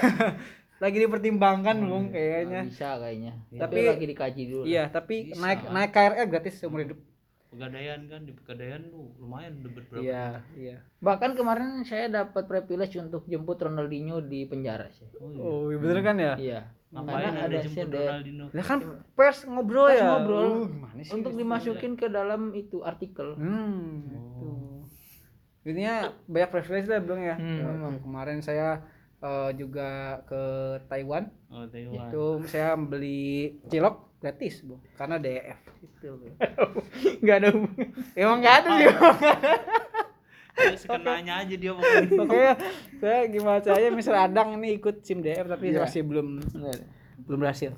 [SPEAKER 1] Lagi dipertimbangkan bung
[SPEAKER 2] Nggak
[SPEAKER 1] kayaknya.
[SPEAKER 2] bisa kayaknya.
[SPEAKER 1] Tapi-
[SPEAKER 2] Tapi lagi dikaji dulu.
[SPEAKER 1] Iya, tapi
[SPEAKER 3] Bisa.
[SPEAKER 1] naik naik KRL gratis seumur hidup.
[SPEAKER 3] Pegadaian kan di Pegadaian tuh lumayan dapat berapa?
[SPEAKER 1] Iya, iya.
[SPEAKER 2] Bahkan kemarin saya dapat privilege untuk jemput Ronaldinho di penjara sih.
[SPEAKER 3] Oh, iya.
[SPEAKER 1] Oh, iya bener kan ya?
[SPEAKER 2] Iya.
[SPEAKER 3] Ngapain
[SPEAKER 2] Karena
[SPEAKER 3] ada
[SPEAKER 2] ada
[SPEAKER 3] jemput
[SPEAKER 2] SIM
[SPEAKER 3] Ronaldinho?
[SPEAKER 1] Lah kan pers ngobrol
[SPEAKER 2] Pas
[SPEAKER 1] ya.
[SPEAKER 2] ngobrol.
[SPEAKER 1] Uh, sih?
[SPEAKER 2] untuk dimasukin ke dalam itu artikel.
[SPEAKER 1] Hmm,
[SPEAKER 3] Oh.
[SPEAKER 1] itu. Intinya banyak privilege lah belum ya.
[SPEAKER 2] Hmm,
[SPEAKER 1] Ya,
[SPEAKER 2] memang.
[SPEAKER 1] Kemarin saya eh, juga ke Taiwan.
[SPEAKER 3] Oh, Taiwan.
[SPEAKER 1] Itu saya beli cilok gratis, Bu. Karena DF. Itu.
[SPEAKER 2] Enggak ada.
[SPEAKER 1] Emang nggak ada sih.
[SPEAKER 3] Ya, sekenanya aja dia pokoknya.
[SPEAKER 1] Pokoknya saya gimana caranya Mr. Adang ini ikut SIM DF tapi
[SPEAKER 2] Iya.
[SPEAKER 1] masih belum belum berhasil.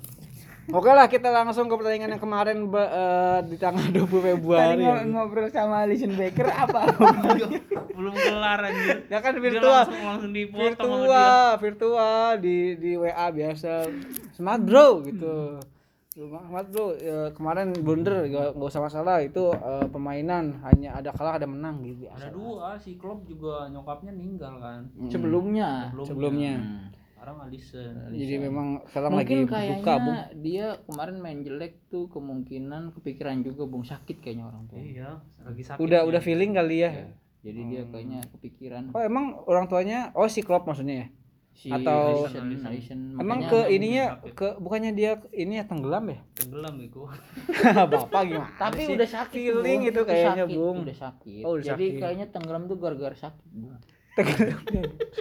[SPEAKER 1] Oke lah kita langsung ke pertandingan yang kemarin Ba- eh, di tanggal 20
[SPEAKER 2] Tadi
[SPEAKER 1] Februari.
[SPEAKER 2] ngo- ngobrol sama Alison Baker apa?
[SPEAKER 3] belum kelar anjir
[SPEAKER 1] Ya kan
[SPEAKER 3] Dia
[SPEAKER 1] virtual.
[SPEAKER 3] langsung langsung dipotong dia
[SPEAKER 1] virtual, virtual di di WA biasa. Smart bro gitu. Smart bro, ya, kemarin blunder gak, gak usah masalah itu eh, permainan hanya ada kalah ada menang gitu.
[SPEAKER 3] ada dua si Klopp juga nyokapnya ninggal kan
[SPEAKER 2] Sebelumnya.
[SPEAKER 1] Sebelumnya.
[SPEAKER 3] Sekarang Alisson
[SPEAKER 1] Jadi memang sekarang
[SPEAKER 2] Mungkin
[SPEAKER 1] lagi
[SPEAKER 2] kayaknya
[SPEAKER 1] buka, Bung.
[SPEAKER 2] dia kemarin main jelek tuh kemungkinan kepikiran juga Bung sakit kayaknya orang tua.
[SPEAKER 3] iya lagi sakit
[SPEAKER 1] Udah
[SPEAKER 3] dia.
[SPEAKER 1] udah feeling kali ya.
[SPEAKER 2] Jadi dia kayaknya kepikiran
[SPEAKER 1] Oh, emang orang tuanya oh si Klopp maksudnya ya?
[SPEAKER 2] si
[SPEAKER 1] atau-
[SPEAKER 2] Alisson, Alisson.
[SPEAKER 1] Emang
[SPEAKER 2] Makanya
[SPEAKER 1] ke ininya ke bukannya dia ini ya tenggelam ya?
[SPEAKER 3] tenggelam itu
[SPEAKER 1] Bapak gimana?
[SPEAKER 2] tapi
[SPEAKER 1] sih?
[SPEAKER 2] udah sakit
[SPEAKER 1] feeling
[SPEAKER 2] Bung.
[SPEAKER 1] itu kayaknya,
[SPEAKER 2] sakit,
[SPEAKER 1] Bung.
[SPEAKER 2] Udah sakit.
[SPEAKER 1] Oh, udah
[SPEAKER 2] Jadi
[SPEAKER 1] sakit.
[SPEAKER 2] kayaknya tenggelam tuh gara-gara sakit, Bung.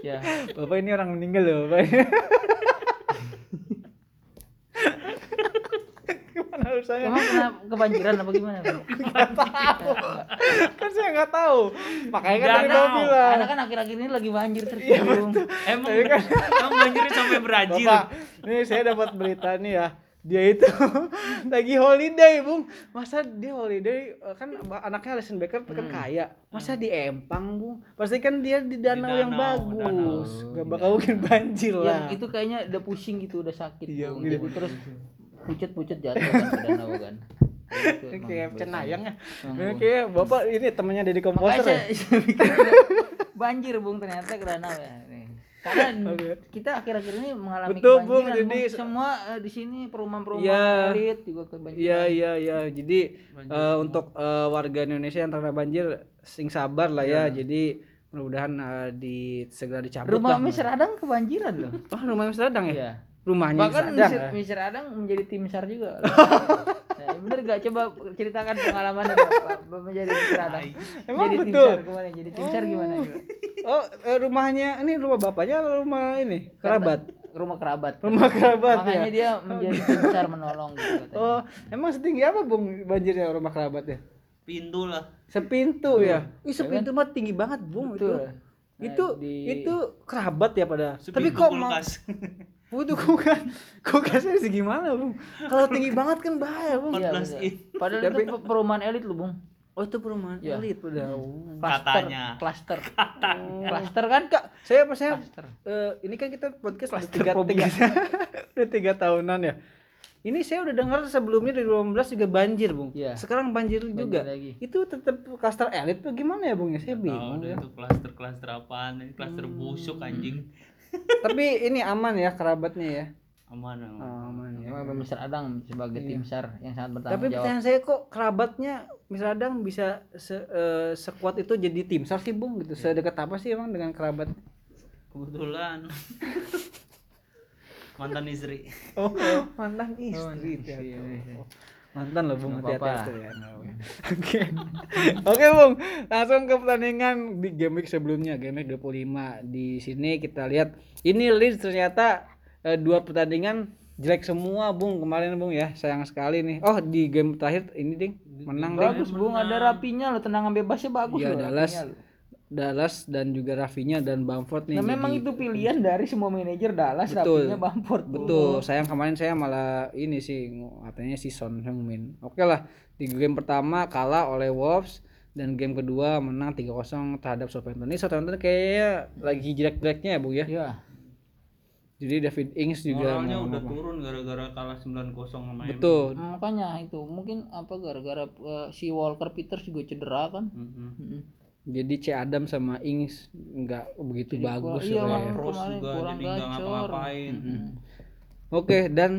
[SPEAKER 2] Ya.
[SPEAKER 1] Bapak ini orang meninggal loh, Bapak. Gimana urusannya?
[SPEAKER 2] Emang kena kebanjiran apa gimana, Bung?
[SPEAKER 1] kan saya nggak tahu. Makanya kan tadi. Bapak bilang.
[SPEAKER 2] Karena kan akhir-akhir ini lagi banjir terus,
[SPEAKER 1] Iya,
[SPEAKER 3] emang emang banjirnya sampai Brazil
[SPEAKER 1] Bapak, ini saya dapat berita nih ya. Dia itu lagi holiday, Bung. Masa dia holiday eh, kan anaknya Alison Becker kan kaya. Masa di Empang, Bung? Pasti kan dia di danau, yang
[SPEAKER 3] danau,
[SPEAKER 1] bagus.
[SPEAKER 3] danau.
[SPEAKER 1] Gak bakal mungkin banjir
[SPEAKER 2] Yang
[SPEAKER 1] lah.
[SPEAKER 2] itu kayaknya udah pusing gitu, udah sakit,
[SPEAKER 1] Iya,
[SPEAKER 2] Bung.
[SPEAKER 1] gitu.
[SPEAKER 2] Terus pucet-pucet jatuh kan ke danau kan.
[SPEAKER 1] Kayak cenayang ya.
[SPEAKER 2] Bung.
[SPEAKER 1] kayak Bapak ini temannya
[SPEAKER 2] Makanya
[SPEAKER 1] Komposer ya.
[SPEAKER 2] banjir bung ternyata ke danau ya. Karena kita akhir-akhir ini mengalami
[SPEAKER 1] Betul, Bung.
[SPEAKER 2] kebanjiran,
[SPEAKER 1] Jadi-
[SPEAKER 2] Semua eh, di sini perumahan-perumahan
[SPEAKER 1] Iya.
[SPEAKER 2] elit juga kebanjiran.
[SPEAKER 1] Iya iya iya. Jadi eh, untuk eh, warga Indonesia yang terkena banjir sing sabar lah ya. Jadi mudah-mudahan eh, di segera dicabut
[SPEAKER 2] Rumah
[SPEAKER 1] lah.
[SPEAKER 2] Mr. Adang kebanjiran loh.
[SPEAKER 1] Oh, rumah Mas Radang ya?
[SPEAKER 2] Iya.
[SPEAKER 1] Rumahnya
[SPEAKER 2] Bahkan
[SPEAKER 1] Radang.
[SPEAKER 2] Mr.
[SPEAKER 1] ya?
[SPEAKER 2] Mr. Adang menjadi tim SAR juga. nah, bener gak coba ceritakan pengalaman menjadi. Adang.
[SPEAKER 1] Emang
[SPEAKER 2] jadi tim
[SPEAKER 1] betul?
[SPEAKER 2] SAR gimana? Jadi tim SAR gimana?
[SPEAKER 1] Oh, eh, rumahnya ini rumah bapaknya atau rumah ini? Kerabat.
[SPEAKER 2] Rumah kerabat.
[SPEAKER 1] Rumah kerabat
[SPEAKER 2] Makanya
[SPEAKER 1] ya.
[SPEAKER 2] dia menjadi tim SAR menolong gitu katanya.
[SPEAKER 1] Oh, emang setinggi apa, Bung, banjirnya rumah kerabatnya?
[SPEAKER 3] pintu lah
[SPEAKER 1] Sepintu ya. Ih, sepintu mah tinggi banget, Bung, itu.
[SPEAKER 2] Betul. Nah,
[SPEAKER 1] Itu
[SPEAKER 2] di-
[SPEAKER 1] itu kerabat ya pada. Tapi kok mau
[SPEAKER 3] kulkas
[SPEAKER 1] Waduh, kulkas. Kulkasnya segimana, Bung? Kalau tinggi banget kan bahaya, Bung.
[SPEAKER 2] Iya,
[SPEAKER 3] 14
[SPEAKER 2] bener.
[SPEAKER 3] in.
[SPEAKER 2] Padahal itu pe- perumahan elit lu, Bung.
[SPEAKER 1] Oh, itu perumahan
[SPEAKER 2] Iya.
[SPEAKER 1] elit udah.
[SPEAKER 2] Cluster,
[SPEAKER 3] Katanya.
[SPEAKER 2] Cluster. Cluster kan, Kak?
[SPEAKER 1] Saya saya
[SPEAKER 2] Cluster.
[SPEAKER 1] eh, ini kan kita podcast udah
[SPEAKER 2] Cluster
[SPEAKER 1] tiga, tiga, udah tiga tahunan ya. Ini saya udah dengar sebelumnya dari 2015 juga banjir, Bung.
[SPEAKER 2] Iya.
[SPEAKER 1] Sekarang banjir, juga.
[SPEAKER 2] lagi.
[SPEAKER 1] Itu tetap klaster elit tuh gimana ya, Bung? Ya, saya
[SPEAKER 3] Tahu
[SPEAKER 1] bingung
[SPEAKER 3] deh
[SPEAKER 1] ya.
[SPEAKER 3] itu klaster klaster apaan ini klaster
[SPEAKER 1] Hmm.
[SPEAKER 3] busuk anjing
[SPEAKER 1] Tapi ini aman ya kerabatnya ya.
[SPEAKER 3] aman aman
[SPEAKER 1] Oh, aman ya.
[SPEAKER 2] Mr. Adang sebagai tim SAR yang sangat
[SPEAKER 1] Tapi
[SPEAKER 2] bertanggung jawab.
[SPEAKER 1] pertanyaan saya kok kerabatnya misalnya bisa se, eh, sekuat itu jadi tim SAR sih, Bung gitu. Sedekat apa sih emang dengan kerabat?
[SPEAKER 3] kebetulan mantan istri
[SPEAKER 1] Oh, mantan istri.
[SPEAKER 2] iya, iya, iya.
[SPEAKER 1] Mantan loh Bung, hati-hati ya. Oke. Oke, Bung. Langsung ke pertandingan di game week sebelumnya, game week 25. Di sini kita lihat ini Leeds ternyata eh, dua pertandingan jelek semua, Bung. Kemarin, Bung ya. Sayang sekali nih. Oh, di game terakhir ini, Ding. Menang, Ding.
[SPEAKER 2] Bagus, Bung. Ada rapinya lo, tendangan bebasnya bagus
[SPEAKER 1] Iya,
[SPEAKER 2] loh.
[SPEAKER 1] Dallas. Dallas dan juga Rafinha dan Bamford nih.
[SPEAKER 2] Nah, memang
[SPEAKER 1] jadi-
[SPEAKER 2] itu pilihan dari semua manajer Dallas,
[SPEAKER 1] Betul.
[SPEAKER 2] rapinya Bamford. Bung.
[SPEAKER 1] Betul, sayang kemarin saya malah ini sih katanya si Son Heung-min. Oke lah, di game pertama kalah oleh Wolves dan game kedua menang 3-0 terhadap Southampton. Ini Southampton kayaknya lagi jelek-jeleknya ya, Bu ya.
[SPEAKER 2] Iya.
[SPEAKER 1] Jadi David Ings juga
[SPEAKER 3] moralnya udah turun gara-gara kalah 9-0 sama.
[SPEAKER 1] Betul.
[SPEAKER 2] Makanya itu mungkin apa gara-gara eh, si Walker Peters juga cedera kan.
[SPEAKER 3] Mm-mm.
[SPEAKER 2] Mm-mm.
[SPEAKER 1] Jadi C Adam sama Ings nggak begitu bagus
[SPEAKER 2] iya,
[SPEAKER 1] ya.
[SPEAKER 2] Kemarin
[SPEAKER 3] juga
[SPEAKER 2] kurang
[SPEAKER 3] jadi nggak ngapa-ngapain
[SPEAKER 1] Oke, dan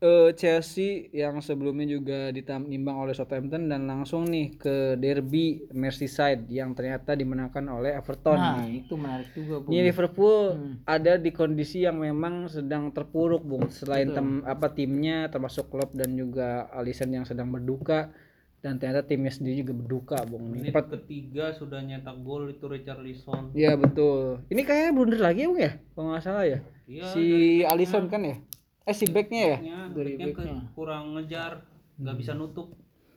[SPEAKER 1] eh, Chelsea yang sebelumnya juga ditimbang oleh Southampton dan langsung nih ke derby Merseyside yang ternyata dimenangkan oleh Everton.
[SPEAKER 2] Nah,
[SPEAKER 1] nih.
[SPEAKER 2] itu menarik juga, Bung.
[SPEAKER 1] Ini Liverpool
[SPEAKER 2] Hmm.
[SPEAKER 1] ada di kondisi yang memang sedang terpuruk, Bung. Selain tem- apa timnya termasuk Klopp dan juga Alisson yang sedang berduka dan ternyata timnya sendiri juga berduka, Bung. Ini
[SPEAKER 3] menit ketiga sudah nyetak gol itu Richarlison
[SPEAKER 1] Iya betul. Ini kayaknya blunder lagi ya, Bung ya? Kalau nggak salah ya.
[SPEAKER 3] Iya,
[SPEAKER 1] si Alisson kan ya? Eh si backnya ya?
[SPEAKER 3] backnya
[SPEAKER 2] Dari
[SPEAKER 3] backnya kurang ngejar nggak bisa nutup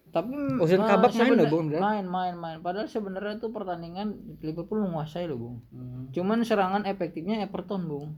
[SPEAKER 2] Tapi
[SPEAKER 1] Ozil
[SPEAKER 2] eh,
[SPEAKER 1] Kabak main loh, Bung, bener.
[SPEAKER 2] Main, main, main. Padahal sebenarnya itu pertandingan Liverpool menguasai loh, Bung.
[SPEAKER 3] Hmm.
[SPEAKER 2] Cuman serangan efektifnya Everton, Bung.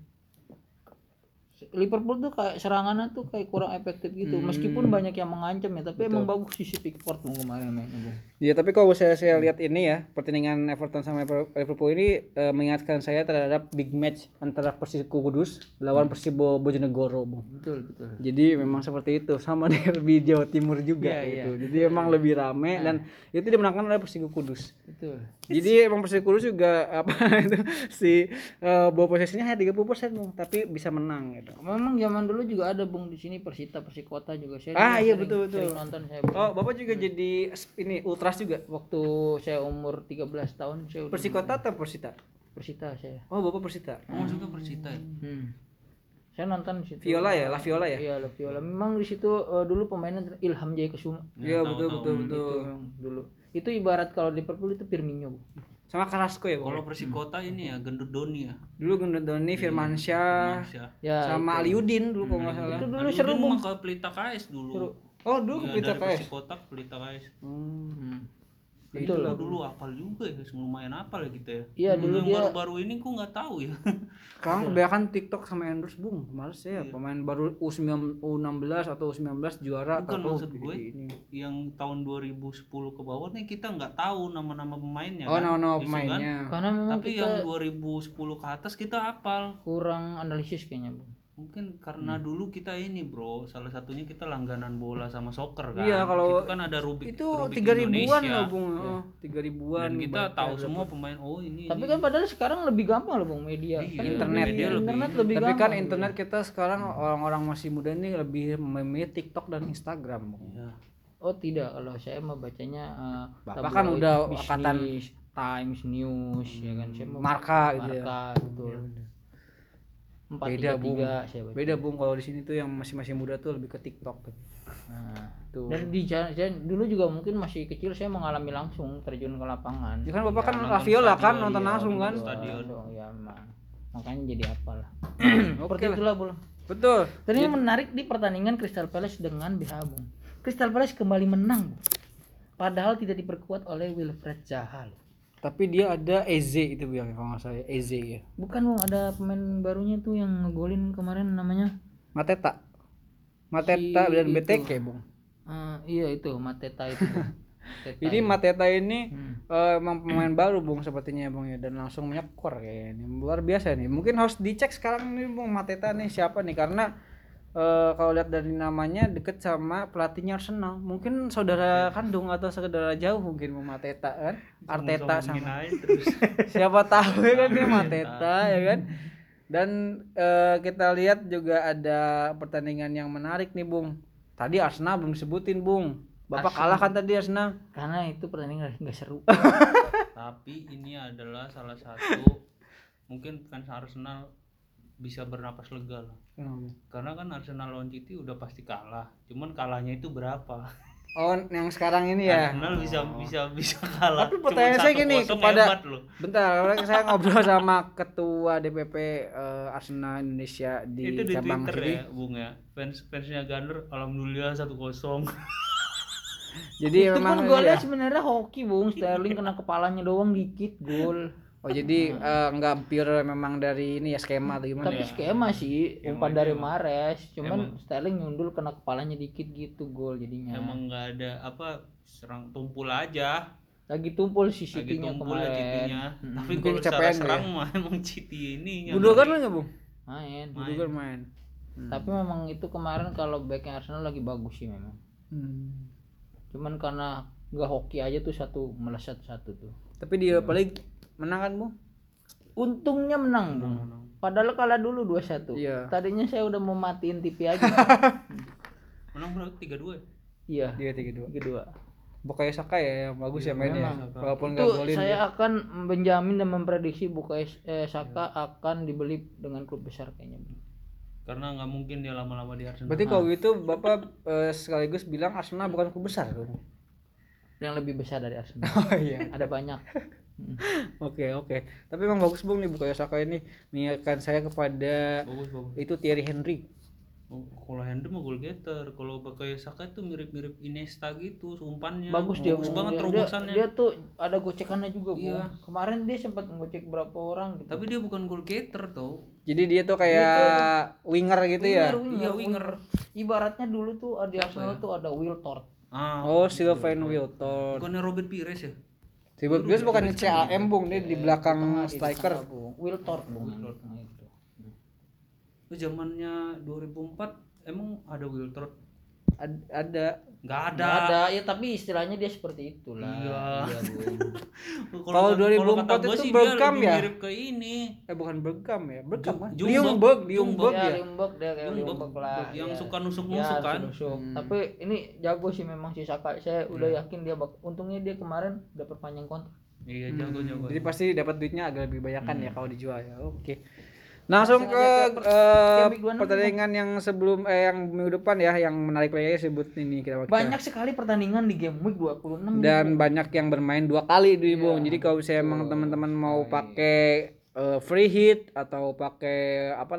[SPEAKER 2] Liverpool tuh kayak serangannya tuh kayak kurang efektif gitu. Meskipun banyak yang mengancam ya, tapi emang bagus sisi Pickford Bung kemarin mainnya Bung.
[SPEAKER 1] Ya tapi kalau saya saya lihat ini ya pertandingan Everton sama Liverpool ini eh, mengingatkan saya terhadap big match antara Persiku Kudus lawan Persibo Bojonegoro, Bung.
[SPEAKER 2] Betul betul.
[SPEAKER 1] Jadi memang seperti itu sama derby Jawa Timur juga
[SPEAKER 2] Iya,
[SPEAKER 1] gitu. Jadi emang lebih rame dan itu dimenangkan oleh Persiku Kudus.
[SPEAKER 2] Betul.
[SPEAKER 1] Jadi emang Persiku Kudus juga apa itu si eh, bawa posisinya hanya 30% Bung, tapi bisa menang gitu.
[SPEAKER 2] Memang zaman dulu juga ada Bung di sini Persita Persikota juga saya
[SPEAKER 1] Ah, iya,
[SPEAKER 2] sering-
[SPEAKER 1] betul, betul.
[SPEAKER 2] sering nonton saya Bung.
[SPEAKER 1] Oh, Bapak juga jadi ini ultras juga.
[SPEAKER 2] Waktu saya umur 13 tahun saya
[SPEAKER 1] Persikota atau Persita?
[SPEAKER 2] Persita saya.
[SPEAKER 1] Oh, Bapak Persita.
[SPEAKER 3] Oh, juga Persita ya?
[SPEAKER 2] Hmm. Saya nonton di situ.
[SPEAKER 1] Viola ya, La Viola ya?
[SPEAKER 2] Iya, La Viola. Memang di situ eh, dulu pemainnya Ilham Jaya Kesuma.
[SPEAKER 1] Iya, betul betul betul.
[SPEAKER 2] Itu memang dulu. Itu ibarat kalau Liverpool itu Firmino.
[SPEAKER 1] Sama Carrasco ya?
[SPEAKER 3] Kalau Persikota ini ya Gendut Doni ya.
[SPEAKER 1] Dulu Gendut Doni, Firmansyah,
[SPEAKER 3] Masya.
[SPEAKER 2] Ya,
[SPEAKER 1] sama Aliudin dulu kalau nggak salah.
[SPEAKER 2] itu dulu
[SPEAKER 3] Dulu
[SPEAKER 2] seru Bung.
[SPEAKER 3] ke Pelita KS dulu.
[SPEAKER 1] Oh, dulu
[SPEAKER 3] Iya,
[SPEAKER 1] ke Pelita
[SPEAKER 3] dari
[SPEAKER 1] KS.
[SPEAKER 3] Persikotak ke Pelita KS.
[SPEAKER 1] Hmm.
[SPEAKER 2] Hmm.
[SPEAKER 3] Betul dulu, dulu apal juga ya, lumayan apal ya kita ya.
[SPEAKER 2] Iya, dulu
[SPEAKER 3] yang
[SPEAKER 2] dia
[SPEAKER 3] baru-baru ini gua nggak tahu ya.
[SPEAKER 1] Sekarang kebanyakan TikTok sama endorse bung, males ya pemain baru U9, U16 atau U19 juara
[SPEAKER 3] Bukan
[SPEAKER 1] atau
[SPEAKER 3] maksud gue.
[SPEAKER 1] ini.
[SPEAKER 3] yang tahun 2010 ke bawah nih kita nggak tahu nama-nama pemainnya
[SPEAKER 1] Oh,
[SPEAKER 3] kan.
[SPEAKER 1] nama-nama
[SPEAKER 3] Iya kan?
[SPEAKER 1] pemainnya.
[SPEAKER 2] karena memang
[SPEAKER 3] Tapi
[SPEAKER 2] kita
[SPEAKER 3] yang 2010 ke atas kita apal.
[SPEAKER 2] kurang analisis kayaknya, Bung
[SPEAKER 3] mungkin karena
[SPEAKER 1] hmm.
[SPEAKER 3] dulu kita ini bro salah satunya kita langganan bola sama soccer kan.
[SPEAKER 1] Iya kalau
[SPEAKER 3] itu kan ada rubik
[SPEAKER 1] itu tiga ribuan loh bung. Iya. Oh, tiga ribuan
[SPEAKER 3] dan kita tahu
[SPEAKER 1] ya,
[SPEAKER 3] semua pemain oh ini
[SPEAKER 2] tapi
[SPEAKER 3] ini.
[SPEAKER 2] kan padahal sekarang lebih gampang loh bung media.
[SPEAKER 3] Iya,
[SPEAKER 2] kan
[SPEAKER 1] internet
[SPEAKER 2] media
[SPEAKER 3] ya, lebih,
[SPEAKER 2] internet lebih,
[SPEAKER 1] tapi kan
[SPEAKER 2] gampang,
[SPEAKER 1] kan internet kita sekarang orang-orang masih muda ini lebih memilih tiktok dan instagram bung.
[SPEAKER 3] Ya.
[SPEAKER 2] oh tidak. Kalau saya mau bacanya
[SPEAKER 1] uh, kan udah akatan
[SPEAKER 2] times news hmm. ya kan. Saya marka,
[SPEAKER 1] marka gitu ya.
[SPEAKER 2] ya, empat
[SPEAKER 1] beda bung. beda bung kalau di sini tuh yang masih-masih muda tuh lebih ke TikTok.
[SPEAKER 2] Nah
[SPEAKER 1] tuh.
[SPEAKER 2] Dan di jalan dulu juga mungkin masih kecil saya mengalami langsung terjun ke lapangan.
[SPEAKER 1] Ya kan bapak ya,
[SPEAKER 3] kan
[SPEAKER 1] lah kan nonton langsung kan?
[SPEAKER 3] stadion.
[SPEAKER 2] dong iya, kan? ya makanya jadi apalah. Seperti
[SPEAKER 1] okay
[SPEAKER 2] itulah belum
[SPEAKER 1] betul.
[SPEAKER 2] Tadi yang iya. menarik di pertandingan Crystal Palace dengan BH Bung. Crystal Palace kembali menang padahal tidak diperkuat oleh Wilfred Jahal.
[SPEAKER 1] Tapi dia ada Eze itu yang kalau nggak salah Eze ya.
[SPEAKER 2] Bukan Bung, ada pemain barunya tuh yang ngegolin kemarin namanya.
[SPEAKER 1] Mateta. Mateta
[SPEAKER 2] Si
[SPEAKER 1] dan
[SPEAKER 2] itu.
[SPEAKER 1] BTK, Bung.
[SPEAKER 2] Eh, iya itu Mateta itu. Mateta
[SPEAKER 1] Jadi
[SPEAKER 2] itu.
[SPEAKER 1] Mateta ini
[SPEAKER 2] Hmm.
[SPEAKER 1] eh, emang pemain baru, Bung, sepertinya Bung ya dan langsung menyekor kayaknya. Luar biasa nih. Mungkin harus dicek sekarang nih Bung Mateta nih siapa nih karena eh, kalau lihat dari namanya deket sama pelatihnya Arsenal. Mungkin saudara kandung atau saudara jauh mungkin Bung Mateta kan. Arteta sama.
[SPEAKER 3] Aja terus.
[SPEAKER 1] siapa tahu ya kan? Dia Mateta ya kan? Dan eh, kita lihat juga ada pertandingan yang menarik nih Bung. Tadi Arsenal belum sebutin Bung. Bapak kalah kan tadi Arsenal?
[SPEAKER 2] Karena itu pertandingan nggak seru.
[SPEAKER 3] Tapi ini adalah salah satu mungkin fans Arsenal bisa bernapas lega lah. Karena kan Arsenal lawan City udah pasti kalah. Cuman kalahnya itu berapa?
[SPEAKER 1] oh yang sekarang ini ya
[SPEAKER 3] Arsenal bisa bisa bisa kalah.
[SPEAKER 1] Tapi
[SPEAKER 3] Cuman
[SPEAKER 1] pertanyaan saya gini,
[SPEAKER 3] 1-0
[SPEAKER 1] kepada- bentar karena saya ngobrol sama ketua DPP eh, Arsenal Indonesia di
[SPEAKER 3] itu di
[SPEAKER 1] cabang
[SPEAKER 3] Twitter ya, Bung ya. Fans fansnya Gunner alhamdulillah 1-0.
[SPEAKER 1] jadi
[SPEAKER 2] itu
[SPEAKER 1] memang
[SPEAKER 2] pun golnya
[SPEAKER 1] ya.
[SPEAKER 2] sebenarnya hoki Bung. Sterling kena kepalanya doang dikit gol.
[SPEAKER 1] Oh jadi eh, nggak pure memang dari ini ya skema atau gimana
[SPEAKER 2] Tapi
[SPEAKER 1] ya
[SPEAKER 2] skema sih,
[SPEAKER 3] Skema
[SPEAKER 2] umpan dari
[SPEAKER 3] emang.
[SPEAKER 2] Mares, cuman Sterling nyundul kena kepalanya dikit gitu gol jadinya.
[SPEAKER 3] Emang nggak ada apa serang tumpul aja.
[SPEAKER 2] Lagi tumpul si
[SPEAKER 3] Lagi
[SPEAKER 2] City-nya
[SPEAKER 3] tumpul ya
[SPEAKER 2] kemarin.
[SPEAKER 3] City-nya.
[SPEAKER 2] Mm-mm.
[SPEAKER 3] Tapi kalau secara
[SPEAKER 1] kecapean ya.
[SPEAKER 3] serang mah emang City ini
[SPEAKER 1] Gundogan lah nggak Bung
[SPEAKER 2] Main.
[SPEAKER 1] Gundogan main
[SPEAKER 2] Tapi memang itu kemarin kalau backnya Arsenal lagi bagus sih memang.
[SPEAKER 1] Hmm.
[SPEAKER 2] Cuman karena nggak hoki aja tuh satu melesat satu tuh.
[SPEAKER 1] Tapi dia paling menang kan, Bu?
[SPEAKER 2] Untungnya menang, Bung. Padahal kalah dulu 2-1.
[SPEAKER 1] Iya.
[SPEAKER 2] Tadinya saya udah mau matiin TV aja.
[SPEAKER 3] Menang berapa? 3-2 ya?
[SPEAKER 2] iya,
[SPEAKER 1] Dia tiga dua.
[SPEAKER 2] kedua.
[SPEAKER 1] Bukannya Saka ya yang bagus ya mainnya.
[SPEAKER 2] memang.
[SPEAKER 1] Walaupun
[SPEAKER 2] Itu
[SPEAKER 1] nggak golin.
[SPEAKER 2] saya
[SPEAKER 1] dia.
[SPEAKER 2] akan menjamin dan memprediksi Bukayo eh, Saka akan dibeli dengan klub besar kayaknya.
[SPEAKER 3] Karena nggak mungkin dia lama-lama di Arsenal.
[SPEAKER 1] Berarti kalau gitu Bapak eh, sekaligus bilang Arsenal bukan klub besar. dong?
[SPEAKER 2] Yang lebih besar dari Arsenal.
[SPEAKER 1] Oh iya.
[SPEAKER 2] Ada banyak.
[SPEAKER 1] Oke oke. Tapi emang bagus Bung nih Bukayo Saka ini mengingatkan saya kepada
[SPEAKER 3] bagus bagus.
[SPEAKER 1] itu Thierry Henry.
[SPEAKER 3] Oh, kalau Henry mah goal getter, kalau Bakayo Saka itu mirip-mirip Iniesta gitu, umpannya.
[SPEAKER 2] Bagus dia.
[SPEAKER 3] bagus banget
[SPEAKER 2] Dia-
[SPEAKER 3] terobosannya.
[SPEAKER 2] Dia, tuh ada gocekannya juga, Bung.
[SPEAKER 3] Iya.
[SPEAKER 2] Kemarin dia sempat ngocek berapa orang gitu.
[SPEAKER 3] Tapi dia bukan goal getter tuh.
[SPEAKER 1] Jadi dia tuh kayak winger gitu ya.
[SPEAKER 2] Winger, winger,
[SPEAKER 3] Iya, winger.
[SPEAKER 2] Ibaratnya dulu tuh di Arsenal tuh ada Will Thorpe.
[SPEAKER 3] Ah,
[SPEAKER 1] Oh, Sylvain Wilton.
[SPEAKER 3] bukannya Robert Pires ya?
[SPEAKER 1] Tiba Bias bukan CAM Bung, dia di belakang
[SPEAKER 2] Di
[SPEAKER 1] striker.
[SPEAKER 2] Bung. Will Thorpe, Bung. Nah, itu.
[SPEAKER 3] Itu zamannya 2004 emang ada Wiltord?
[SPEAKER 1] Ad- ada.
[SPEAKER 3] Nggak ada.
[SPEAKER 2] Nggak ada, ya tapi istilahnya dia seperti itulah.
[SPEAKER 3] Iya.
[SPEAKER 2] Bung.
[SPEAKER 1] Kalau
[SPEAKER 3] kata-
[SPEAKER 1] 2004
[SPEAKER 3] kata gua
[SPEAKER 1] itu
[SPEAKER 3] sih lebih
[SPEAKER 1] ya?
[SPEAKER 3] Mirip ke ini.
[SPEAKER 1] Eh bukan Bergam ya? Bergam kan? Liungberg, Liungberg
[SPEAKER 2] ya,
[SPEAKER 1] ya.
[SPEAKER 2] Limbok dia kayak lah.
[SPEAKER 3] Yang
[SPEAKER 2] ya.
[SPEAKER 3] suka nusuk-nusuk
[SPEAKER 2] Ya,
[SPEAKER 3] kan?
[SPEAKER 2] nusuk-nusuk.
[SPEAKER 1] Hmm.
[SPEAKER 2] Tapi ini jago sih memang si Saka. Saya udah yakin dia bak untungnya dia kemarin dapat panjang kontrak.
[SPEAKER 3] Iya, jago-jago.
[SPEAKER 1] Jadi pasti dapat duitnya agak lebih banyak kan ya kalau dijual ya. Oke. Langsung
[SPEAKER 2] Langsung
[SPEAKER 1] ke
[SPEAKER 2] 26
[SPEAKER 1] pertandingan yang sebelum eh yang minggu depan ya yang menarik lagi sebut ini kita
[SPEAKER 2] Banyak sekali pertandingan di game week 26
[SPEAKER 1] dan banyak yang bermain dua kali di
[SPEAKER 2] Iya,
[SPEAKER 1] Bung. Jadi kalau misalnya emang teman-teman mau pakai eh, free hit atau pakai apa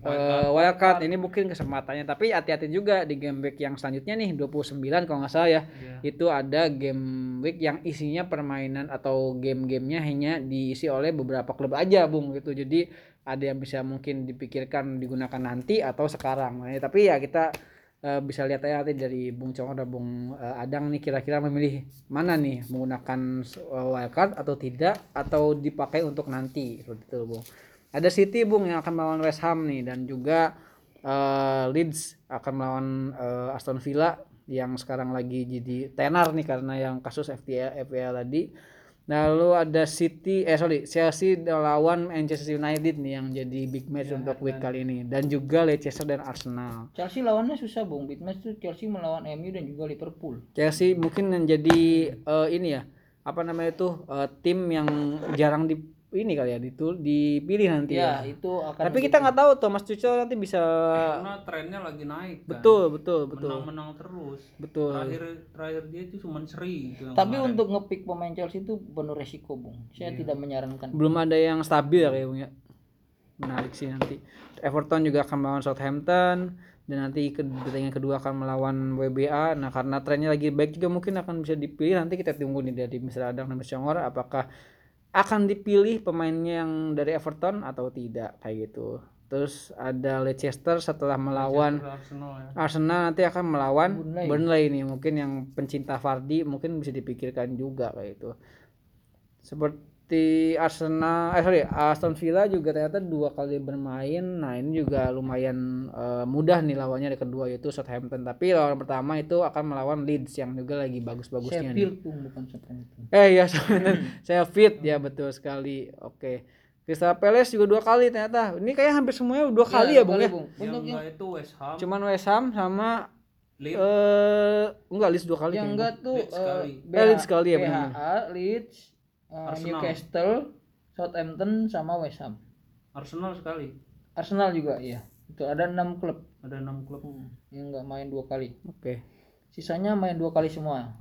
[SPEAKER 1] tadi eh, wildcard ini mungkin kesempatannya tapi hati-hati juga di game week yang selanjutnya nih 29 kalau nggak salah ya.
[SPEAKER 3] Iya.
[SPEAKER 1] itu ada game week yang isinya permainan atau game-gamenya hanya diisi oleh beberapa klub aja bung gitu. Jadi ada yang bisa mungkin dipikirkan digunakan nanti atau sekarang. Nah, tapi ya kita eh, bisa lihat aja nanti dari Bung Congor dan Bung eh, Adang nih kira-kira memilih mana nih menggunakan eh, wildcard atau tidak atau dipakai untuk nanti seperti itu Bung ada City Bung yang akan melawan West Ham nih dan juga eh, Leeds akan melawan eh, Aston Villa yang sekarang lagi jadi tenar nih karena yang kasus FPL, FPL tadi. Lalu ada City eh sorry Chelsea melawan Manchester United nih yang jadi big match untuk week kali ini dan juga Leicester dan Arsenal.
[SPEAKER 2] Chelsea lawannya susah Bung. Big match tuh Chelsea melawan MU dan juga Liverpool.
[SPEAKER 1] Chelsea mungkin menjadi eh, ini ya apa namanya itu eh, tim yang jarang di ini kali ya ditul dipilih nanti
[SPEAKER 2] Ya,
[SPEAKER 1] ya.
[SPEAKER 2] itu akan
[SPEAKER 1] Tapi kita nggak tahu Thomas Tuchel nanti bisa
[SPEAKER 3] Karena trennya lagi naik kan.
[SPEAKER 1] betul betul betul
[SPEAKER 3] Menang-menang terus.
[SPEAKER 1] betul.
[SPEAKER 3] Terakhir terakhir dia itu cuma seri itu
[SPEAKER 2] Tapi
[SPEAKER 3] kemarin.
[SPEAKER 2] untuk ngepick pemain Chelsea itu penuh resiko, Bung. Saya tidak menyarankan.
[SPEAKER 1] belum ada yang stabil ya kayaknya menarik sih nanti Everton juga akan melawan Southampton dan nanti ke pertandingan kedua akan melawan WBA nah karena trennya lagi baik juga mungkin akan bisa dipilih nanti kita tunggu nih dari Mr. Adang dan Mr. Congor apakah akan dipilih pemainnya yang dari Everton atau tidak kayak gitu terus ada Leicester setelah melawan
[SPEAKER 3] Arsenal ya.
[SPEAKER 1] Arsenal nanti akan melawan
[SPEAKER 2] Burnley.
[SPEAKER 1] Burnley nih mungkin yang pencinta Vardy mungkin bisa dipikirkan juga kayak itu seperti Arsenal eh sorry Aston Villa juga ternyata dua kali bermain nah ini juga lumayan eh, mudah nih lawannya di kedua yaitu Southampton tapi lawan pertama itu akan melawan Leeds yang juga lagi bagus-bagusnya nih.
[SPEAKER 2] Sheffield, Bung, bukan Southampton.
[SPEAKER 1] eh ya Southampton saya fit ya betul sekali oke Crystal Palace juga dua kali ternyata ini kayak hampir semuanya dua kali ya, Bung
[SPEAKER 2] kali,
[SPEAKER 1] ya
[SPEAKER 2] Bung.
[SPEAKER 3] Yang
[SPEAKER 2] Untuk yang,
[SPEAKER 3] enggak itu West Ham,
[SPEAKER 1] cuman West Ham sama
[SPEAKER 3] Leeds,
[SPEAKER 1] eh enggak Leeds dua kali
[SPEAKER 2] yang enggak tuh
[SPEAKER 3] Leeds
[SPEAKER 2] eh,
[SPEAKER 3] sekali.
[SPEAKER 2] BH
[SPEAKER 1] Eh, Leeds sekali ya, benar.
[SPEAKER 2] Leeds, eh,
[SPEAKER 3] Arsenal.
[SPEAKER 2] Newcastle, Southampton sama West Ham.
[SPEAKER 3] Arsenal sekali.
[SPEAKER 2] Arsenal juga iya. Itu ada enam klub
[SPEAKER 3] Ada enam klub.
[SPEAKER 2] yang enggak main dua kali.
[SPEAKER 1] oke
[SPEAKER 2] Sisanya main dua kali semua.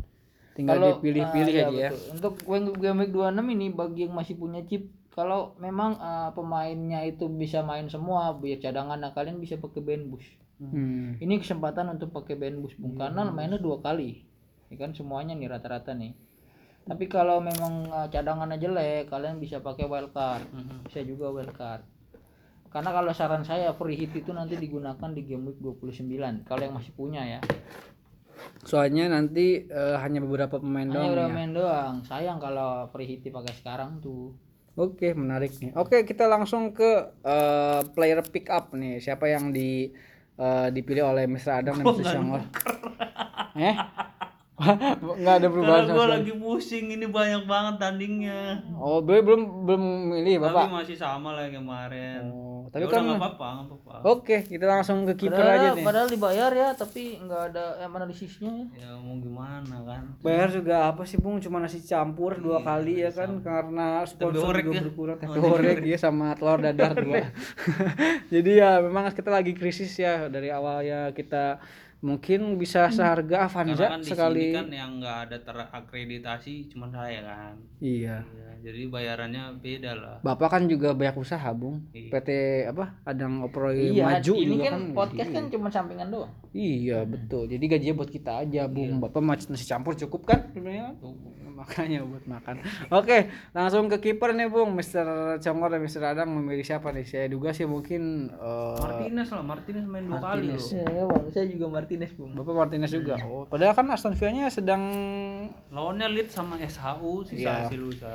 [SPEAKER 1] tinggal
[SPEAKER 2] Kalau-
[SPEAKER 1] dipilih-pilih
[SPEAKER 2] ah,
[SPEAKER 1] aja ya
[SPEAKER 2] betul. Untuk game game week 26 ini bagi yang masih punya chip kalau memang ah, pemainnya itu bisa main semua biar cadangan nah kalian bisa pakai band boost.
[SPEAKER 1] Hmm.
[SPEAKER 2] Ini kesempatan untuk pakai band boost Bung karena mainnya dua kali. Ya kan semuanya nih rata-rata nih. Tapi kalau memang ah, cadangannya jelek, kalian bisa pakai wildcard. Bisa juga wildcard. Karena kalau saran saya free hit itu nanti digunakan di game week 29 kalau yang masih punya ya.
[SPEAKER 1] Soalnya nanti eh, hanya beberapa pemain
[SPEAKER 2] Hanya
[SPEAKER 1] doang
[SPEAKER 2] udah
[SPEAKER 1] ya.
[SPEAKER 2] main doang. Sayang kalau free hit dipakai sekarang tuh.
[SPEAKER 1] Oke, menarik nih. Oke, kita langsung ke eh, player pick up nih. Siapa yang di eh, dipilih oleh Mr. Adam dan Mr. Syangor? eh? Nggak ada perubahan
[SPEAKER 3] Karena
[SPEAKER 1] sama
[SPEAKER 3] gue
[SPEAKER 1] sekali.
[SPEAKER 3] lagi pusing ini banyak banget tandingnya.
[SPEAKER 1] Oh, belum belum belum milih
[SPEAKER 3] Tapi
[SPEAKER 1] Bapak.
[SPEAKER 3] masih sama lah yang kemarin.
[SPEAKER 1] Oh,
[SPEAKER 3] Tapi
[SPEAKER 1] tapi
[SPEAKER 3] kan nggak apa-apa, apa-apa.
[SPEAKER 1] Oke, kita langsung ke kiper
[SPEAKER 2] Padahal,
[SPEAKER 1] aja nih.
[SPEAKER 2] padahal dibayar ya, tapi nggak ada yang analisisnya ya.
[SPEAKER 3] Ya mau gimana kan?
[SPEAKER 1] Bayar juga apa sih Bung? Cuma nasi campur dua kali ya kan karena sponsor juga
[SPEAKER 3] ya.
[SPEAKER 1] berkurang tempe orek ya sama telur dadar dua. Jadi ya memang kita lagi krisis ya dari awalnya kita mungkin bisa seharga
[SPEAKER 3] Karena
[SPEAKER 1] Avanza
[SPEAKER 3] kan di
[SPEAKER 1] sekali.
[SPEAKER 3] sini kan yang nggak ada terakreditasi cuma saya kan.
[SPEAKER 1] Iya.
[SPEAKER 3] Ya, jadi bayarannya beda lah.
[SPEAKER 1] Bapak kan juga banyak usaha Bung.
[SPEAKER 3] Iya.
[SPEAKER 1] PT apa Adang Oproy
[SPEAKER 2] iya
[SPEAKER 1] maju
[SPEAKER 2] ini
[SPEAKER 1] juga
[SPEAKER 2] kan podcast
[SPEAKER 1] Jadi-
[SPEAKER 2] kan cuma sampingan doang
[SPEAKER 1] Iya betul. Jadi gajinya buat kita aja, Bung. Bapak mac- nasi campur cukup kan sebenarnya? Makanya buat makan. Oke, langsung ke kiper nih, Bung. Mr. Congor dan Mr. Adang memilih siapa nih? Saya duga sih mungkin eh,
[SPEAKER 3] Martinez lah Martinez main dua kali
[SPEAKER 1] Martinez.
[SPEAKER 3] loh
[SPEAKER 2] saya bang saya juga Martinez bung
[SPEAKER 1] Bapak Martinez juga. Oh, padahal kan Aston Villa-nya sedang
[SPEAKER 3] lawannya Leeds sama SHU sisa
[SPEAKER 1] Iya.
[SPEAKER 3] si lusa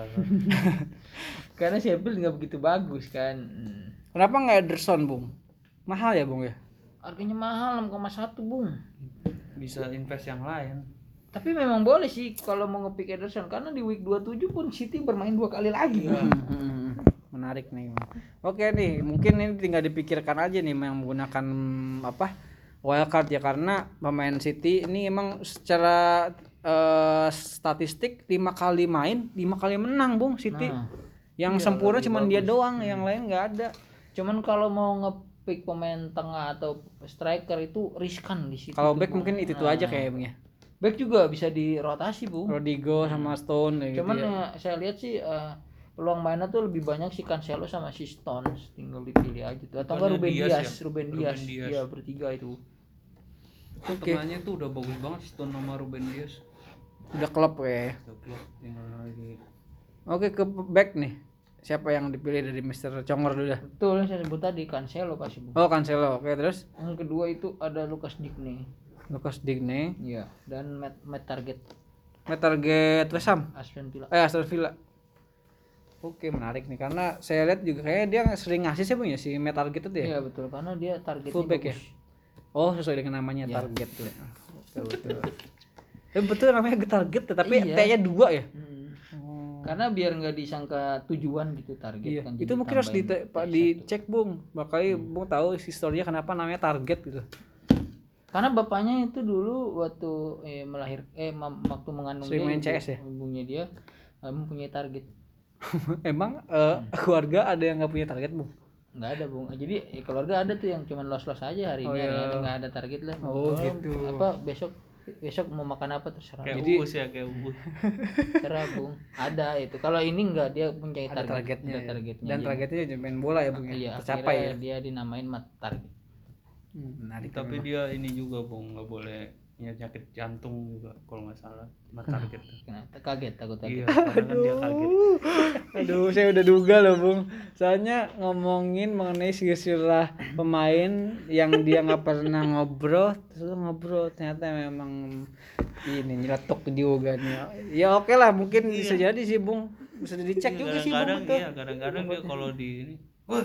[SPEAKER 2] karena Sheffield nggak begitu bagus kan Hmm.
[SPEAKER 1] Kenapa nggak Ederson, Bung? Mahal ya, Bung ya?
[SPEAKER 2] harganya mahal 6,1 bung
[SPEAKER 3] bisa invest yang lain
[SPEAKER 2] tapi memang boleh sih kalau mau ngepick Ederson karena di week 27 pun City bermain dua kali lagi Bang.
[SPEAKER 1] Hmm, menarik nih. Bang. Oke nih, mungkin ini tinggal dipikirkan aja nih yang menggunakan apa wildcard ya karena pemain City ini emang secara eh, statistik lima kali main lima kali menang bung City.
[SPEAKER 2] Nah,
[SPEAKER 1] yang sempurna cuma dia doang, yang lain nggak ada.
[SPEAKER 2] cuman kalau mau ngepick pemain tengah atau striker itu riskan di situ
[SPEAKER 1] Kalau back mungkin itu tuh
[SPEAKER 2] Nah,
[SPEAKER 1] aja kayaknya.
[SPEAKER 2] Back juga bisa dirotasi bu
[SPEAKER 1] Rodrigo sama Stone kayak
[SPEAKER 2] cuman
[SPEAKER 1] gitu ya.
[SPEAKER 2] ya, saya lihat sih eh, peluang mainnya tuh lebih banyak si Cancelo sama si Stones tinggal dipilih aja tuh atau enggak
[SPEAKER 3] Bukannya
[SPEAKER 2] Ruben
[SPEAKER 3] Diaz
[SPEAKER 2] Dias,
[SPEAKER 3] ya?
[SPEAKER 2] Ruben
[SPEAKER 3] Ruben
[SPEAKER 2] Dias,
[SPEAKER 3] Dias.
[SPEAKER 2] iya bertiga itu
[SPEAKER 3] tengahnya tuh udah bagus banget Stone sama Ruben Dias
[SPEAKER 1] Udah klub ya.
[SPEAKER 3] udah klub tinggal lagi
[SPEAKER 1] Oke ke back nih. Siapa yang dipilih dari Mr. Congor dulu dah?
[SPEAKER 2] betul yang saya sebut tadi Cancelo pasti bu
[SPEAKER 1] Oh Cancelo. Oke terus
[SPEAKER 2] yang kedua itu ada Lucas Digne
[SPEAKER 1] Lucas Digne.
[SPEAKER 2] iya dan Matt, Matt Target
[SPEAKER 1] Met target West Ham.
[SPEAKER 2] Aston Villa
[SPEAKER 1] Eh Aston Villa. Oke menarik nih karena saya lihat juga kayaknya dia sering ngasih sih punya si Met target itu ya.
[SPEAKER 2] iya betul karena dia targetnya
[SPEAKER 1] Fullback ya? Oh sesuai dengan namanya
[SPEAKER 2] Iya.
[SPEAKER 1] target tuh. Betul betul. Eh, betul namanya target tapi
[SPEAKER 2] Iya.
[SPEAKER 1] T-nya dua ya.
[SPEAKER 2] Hmm.
[SPEAKER 1] Oh.
[SPEAKER 2] karena biar nggak disangka tujuan gitu target
[SPEAKER 1] Iya.
[SPEAKER 2] kan
[SPEAKER 1] Itu mungkin harus di,
[SPEAKER 2] tambahin
[SPEAKER 1] Pak,
[SPEAKER 2] T1.
[SPEAKER 1] dicek bung. Makanya bung tahu historinya kenapa namanya target gitu.
[SPEAKER 2] Karena bapaknya itu dulu waktu eh, melahir eh waktu mengandung
[SPEAKER 1] Sering main
[SPEAKER 2] ibu-
[SPEAKER 1] CS ya?
[SPEAKER 2] ibunya dia eh, mempunyai target
[SPEAKER 1] Emang eh, keluarga ada yang nggak punya target bung?
[SPEAKER 2] nggak ada bung jadi eh, keluarga ada tuh yang cuman los los aja hari
[SPEAKER 1] Oh,
[SPEAKER 2] ini
[SPEAKER 1] iya.
[SPEAKER 2] nggak ada target lah
[SPEAKER 1] Oh, gitu.
[SPEAKER 2] apa besok besok mau makan apa terserah
[SPEAKER 3] kayak
[SPEAKER 1] Jadi-
[SPEAKER 3] uus ya kayak uus
[SPEAKER 2] terserah bung ada itu kalau ini nggak dia punya target
[SPEAKER 1] targetnya.
[SPEAKER 2] ada
[SPEAKER 1] ya.
[SPEAKER 2] targetnya
[SPEAKER 1] Dan
[SPEAKER 2] Jadi,
[SPEAKER 1] targetnya main bola ya bung ya.
[SPEAKER 2] iya
[SPEAKER 1] Tercapai ya.
[SPEAKER 2] dia dinamain mat target
[SPEAKER 1] Hmm, menarik.
[SPEAKER 3] tapi dia ini juga bung nggak boleh punya penyakit jantung juga kalau nggak salah cuma target
[SPEAKER 2] Kenapa? kaget takut
[SPEAKER 3] iya
[SPEAKER 2] kaget
[SPEAKER 3] karena kan dia kaget
[SPEAKER 1] Aduh, saya udah duga loh, Bung. Soalnya ngomongin mengenai silsilah pemain yang dia nggak pernah ngobrol, terus ngobrol ternyata memang ini nyeletuk juga nih. Ya oke lah, mungkin bisa jadi sih, Bung. Bisa dicek juga sih, Bung.
[SPEAKER 3] kadang-kadang iya kadang-kadang dia kalau di ini wah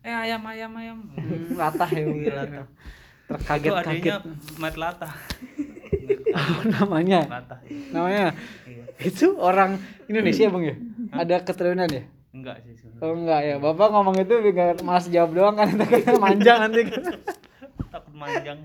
[SPEAKER 3] eh ayam ayam ayam
[SPEAKER 1] Hmm, latah ya.
[SPEAKER 3] Iya, latah. itu
[SPEAKER 1] Terkaget-kaget.
[SPEAKER 3] adanya Matt Latah
[SPEAKER 1] Oh, namanya.
[SPEAKER 3] Latah
[SPEAKER 1] Namanya.
[SPEAKER 3] iya
[SPEAKER 1] Itu orang Indonesia, Bung ya? Ada keturunan ya?
[SPEAKER 3] enggak sih
[SPEAKER 1] Oh enggak ya, Bapak ngomong itu biar malas jawab doang kan, nanti manjang nanti.
[SPEAKER 3] takut manjang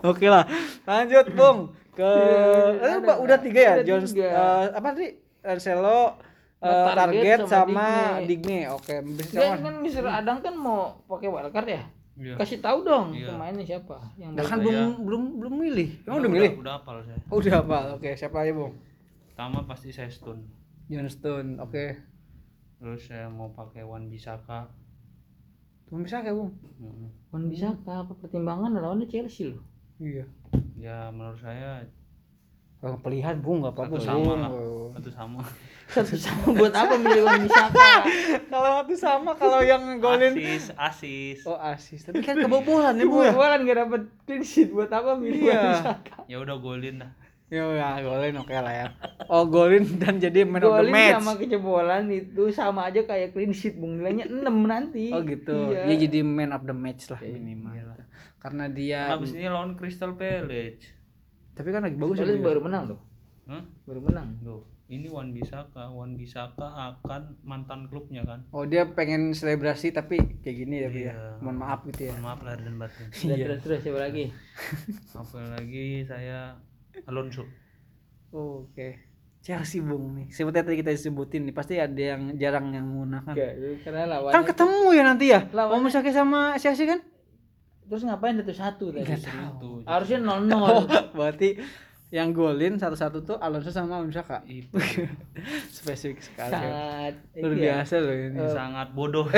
[SPEAKER 1] Oke lah, lanjut Bung ke eh,
[SPEAKER 2] ada,
[SPEAKER 1] Mbak, udah tiga ya,
[SPEAKER 2] tiga.
[SPEAKER 1] eh, apa tadi Cancelo, eh,
[SPEAKER 2] Target
[SPEAKER 1] target
[SPEAKER 2] sama
[SPEAKER 1] sama
[SPEAKER 2] Digne.
[SPEAKER 1] Oke, bisa
[SPEAKER 2] Dan
[SPEAKER 1] sama.
[SPEAKER 2] kan Mister Adang kan mau pakai wildcard ya
[SPEAKER 3] iya
[SPEAKER 2] kasih tahu dong
[SPEAKER 3] Iya.
[SPEAKER 2] pemainnya siapa yang
[SPEAKER 1] Nah, kan belum belum belum milih. Emang udah
[SPEAKER 3] udah
[SPEAKER 1] milih?
[SPEAKER 3] udah hafal saya
[SPEAKER 1] Oh, udah apa? Oke, siapa aja Bung?
[SPEAKER 3] pertama pasti saya stun
[SPEAKER 1] John Stone. Oke.
[SPEAKER 3] terus saya mau pakai Wan Bisaka
[SPEAKER 1] Tuh bisa kayak Bung.
[SPEAKER 3] Hmm.
[SPEAKER 2] Wan bisa apa pertimbangan lawannya Chelsea loh
[SPEAKER 1] Iya.
[SPEAKER 3] ya menurut saya
[SPEAKER 1] Kalau pilihan Bung enggak apa-apa
[SPEAKER 3] satu sama
[SPEAKER 1] Bung.
[SPEAKER 3] lah satu sama
[SPEAKER 2] satu sama buat apa milih Wan Bisaka
[SPEAKER 1] Kalau satu sama kalau yang golin
[SPEAKER 3] asis asis
[SPEAKER 1] Oh, asis. Tapi kan kebobolan ya, Bung ya.
[SPEAKER 2] Gua kan gak dapet clean sheet buat apa milih Wan
[SPEAKER 1] Iya.
[SPEAKER 2] Bisaka
[SPEAKER 3] ya udah golin dah
[SPEAKER 1] Ya udah golin oke lah ya. Oh, golin dan jadi man of the
[SPEAKER 2] Golin
[SPEAKER 1] match.
[SPEAKER 2] sama kejebolan itu sama aja kayak clean sheet bung nilainya 6 nanti
[SPEAKER 1] Oh gitu.
[SPEAKER 2] iya.
[SPEAKER 1] Dia jadi man of the match lah minimal. Karena dia
[SPEAKER 3] habis ini lawan Crystal Palace
[SPEAKER 1] tapi kan lagi bagus ya.
[SPEAKER 2] Soalnya baru menang loh
[SPEAKER 3] Hah?
[SPEAKER 2] baru menang
[SPEAKER 3] Loh, ini Wan Bisaka Wan Bisaka akan mantan klubnya kan
[SPEAKER 1] Oh, dia pengen selebrasi tapi kayak gini ya, Bu, ya.
[SPEAKER 3] Iya.
[SPEAKER 1] Mohon maaf gitu ya.
[SPEAKER 3] Mohon maaf lahir dan batin
[SPEAKER 2] Udah, terus terus siapa lagi
[SPEAKER 3] apalagi saya Alonso
[SPEAKER 1] Oh, Oke. Chelsea Bung nih. Seperti tadi kita sebutin nih, pasti ada yang jarang yang menggunakan.
[SPEAKER 2] Karena lawannya
[SPEAKER 1] Kan ketemu ya nanti ya.
[SPEAKER 2] Lawannya-
[SPEAKER 1] Mau sama Chelsea kan?
[SPEAKER 2] Terus ngapain satu satu tadi
[SPEAKER 1] Nggak
[SPEAKER 3] itu
[SPEAKER 2] harusnya nol nol
[SPEAKER 1] Oh, berarti yang golin satu-satu tuh Alonso sama Wisaka.
[SPEAKER 3] Itu
[SPEAKER 1] Spesifik sekali. ya.
[SPEAKER 2] sangat
[SPEAKER 1] Luar
[SPEAKER 2] itu ya.
[SPEAKER 1] biasa loh ini.
[SPEAKER 3] sangat bodoh.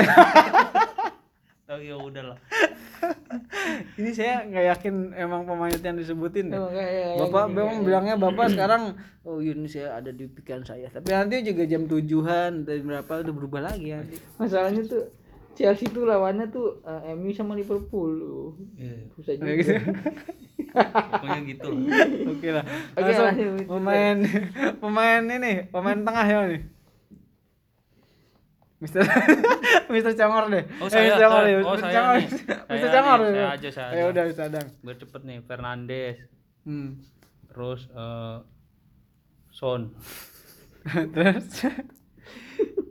[SPEAKER 3] Oh ya udahlah.
[SPEAKER 1] Ini saya nggak yakin emang pemain yang disebutin. deh.
[SPEAKER 2] Kayak
[SPEAKER 1] Bapak
[SPEAKER 2] gini,
[SPEAKER 1] memang
[SPEAKER 2] kayak-
[SPEAKER 1] bilangnya bapak sekarang oh ini saya ada di pikiran saya. Tapi nanti juga jam tujuhan dari berapa udah berubah lagi nanti.
[SPEAKER 2] masalahnya tuh Chelsea tuh lawannya tuh eh, MU sama Liverpool uh,
[SPEAKER 3] Iya,
[SPEAKER 2] susah juga
[SPEAKER 1] Kayak gitu.
[SPEAKER 3] pokoknya gitu lah.
[SPEAKER 1] Oke lah.
[SPEAKER 2] Oke,
[SPEAKER 1] Langsung
[SPEAKER 2] lanjut.
[SPEAKER 1] pemain pemain ini, pemain tengah ya nih. Mister Mister Cangor deh.
[SPEAKER 3] Oh,
[SPEAKER 1] Eh,
[SPEAKER 3] saya,
[SPEAKER 1] Mister Cangor deh.
[SPEAKER 3] Oh,
[SPEAKER 1] Mister Cangor.
[SPEAKER 3] nih.
[SPEAKER 1] Mister Cangor.
[SPEAKER 3] nih, saya aja, saya
[SPEAKER 1] Ya udah, Mister Adang.
[SPEAKER 3] Biar cepet nih Fernandes,
[SPEAKER 1] Hmm.
[SPEAKER 3] terus eh Son,
[SPEAKER 1] Terus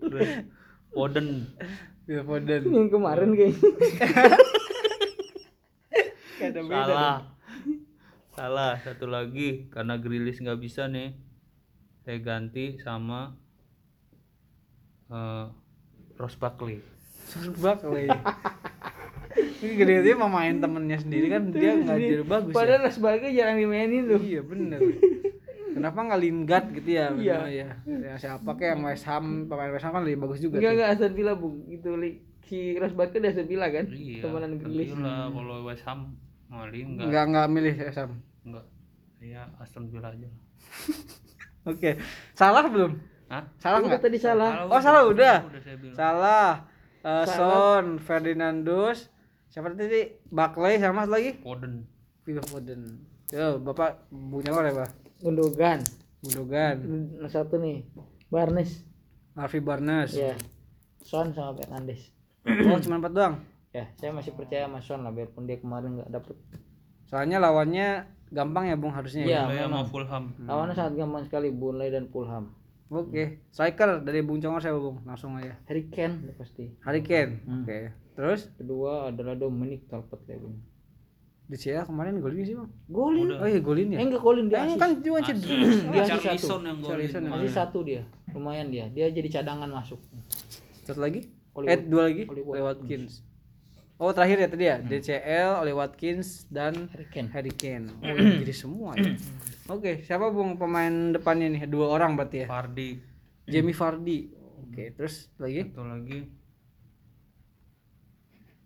[SPEAKER 3] terus Foden.
[SPEAKER 1] Phil Foden.
[SPEAKER 2] yang kemarin kayaknya
[SPEAKER 1] Kayak ada beda
[SPEAKER 3] Salah.
[SPEAKER 1] dong.
[SPEAKER 3] Salah satu lagi karena Grilis nggak bisa nih. Saya ganti sama eh Ross Barkley.
[SPEAKER 1] Surbak lagi. Ini gede dia pemain temennya sendiri kan dia nggak jadi bagus ya.
[SPEAKER 2] padahal sebagai jarang dimainin tuh
[SPEAKER 1] Iya bener. Kenapa nggak Lingard gitu ya?
[SPEAKER 2] Iya.
[SPEAKER 1] ya. ya siapa kayak yang West Ham, pemain West Ham kan lebih bagus juga
[SPEAKER 2] enggak
[SPEAKER 1] tuh.
[SPEAKER 2] enggak Aston Villa bung itu li- si Rosberg kan di Aston Villa kan
[SPEAKER 3] Iya.
[SPEAKER 2] temenan Grealish
[SPEAKER 3] Gila kalau West Ham Mali enggak
[SPEAKER 1] Nggak nggak milih West Ham.
[SPEAKER 3] enggak. Ya Aston Villa aja.
[SPEAKER 1] Oke. Salah belum?
[SPEAKER 3] Hah?
[SPEAKER 1] Salah nggak?
[SPEAKER 2] tadi salah
[SPEAKER 1] Oh salah udah.
[SPEAKER 3] Udah.
[SPEAKER 1] Salah. Eh,
[SPEAKER 2] Salah.
[SPEAKER 1] Son, Ferdinandus, siapa tadi? Barkley sama lagi?
[SPEAKER 3] Foden.
[SPEAKER 1] Phil Foden. Yo, Bapak punya apa ya, Pak?
[SPEAKER 2] Gundogan
[SPEAKER 1] Gundogan,
[SPEAKER 2] satu nih Barnes
[SPEAKER 1] Harvey Barnes.
[SPEAKER 2] ya Son sama Fernandes
[SPEAKER 1] Oh, cuma empat doang.
[SPEAKER 2] ya saya masih percaya sama Son lah biarpun dia kemarin nggak dapet
[SPEAKER 1] Soalnya lawannya gampang ya, Bung harusnya. ya?
[SPEAKER 2] Iya,
[SPEAKER 3] Mulai sama. Fulham.
[SPEAKER 2] lawannya sangat gampang sekali Burnley dan Fulham
[SPEAKER 1] Oke. Striker dari Bung Congor saya, Bung. Langsung aja.
[SPEAKER 2] Harry Kane udah pasti
[SPEAKER 1] Harry Kane.
[SPEAKER 2] Hmm.
[SPEAKER 1] Oke. Terus
[SPEAKER 2] kedua adalah Dominic Calvert Lewin
[SPEAKER 1] di CL kemarin golin sih, Bang.
[SPEAKER 2] golin
[SPEAKER 3] Udah.
[SPEAKER 1] Oh iya, golin ya.
[SPEAKER 2] eh enggak golin dia
[SPEAKER 1] Eh, kan cuma cedera.
[SPEAKER 2] Dia
[SPEAKER 3] Charlison
[SPEAKER 2] satu.
[SPEAKER 3] yang golin.
[SPEAKER 1] Charlison yang
[SPEAKER 2] Assist satu dia lumayan dia dia jadi cadangan masuk
[SPEAKER 1] Satu lagi?
[SPEAKER 2] Oli
[SPEAKER 1] Eh, dua lagi?
[SPEAKER 2] Oli
[SPEAKER 1] Watkins. Oh, terakhir ya tadi ya.
[SPEAKER 2] Hmm.
[SPEAKER 1] DCL, Oli Watkins dan
[SPEAKER 2] Harry Kane
[SPEAKER 1] Harry Kane. Oh, jadi semua ya. Oke, siapa Bung pemain depannya nih? Dua orang berarti ya.
[SPEAKER 3] Fardi.
[SPEAKER 1] Jamie Vardy. Oke, terus lagi?
[SPEAKER 3] Satu lagi.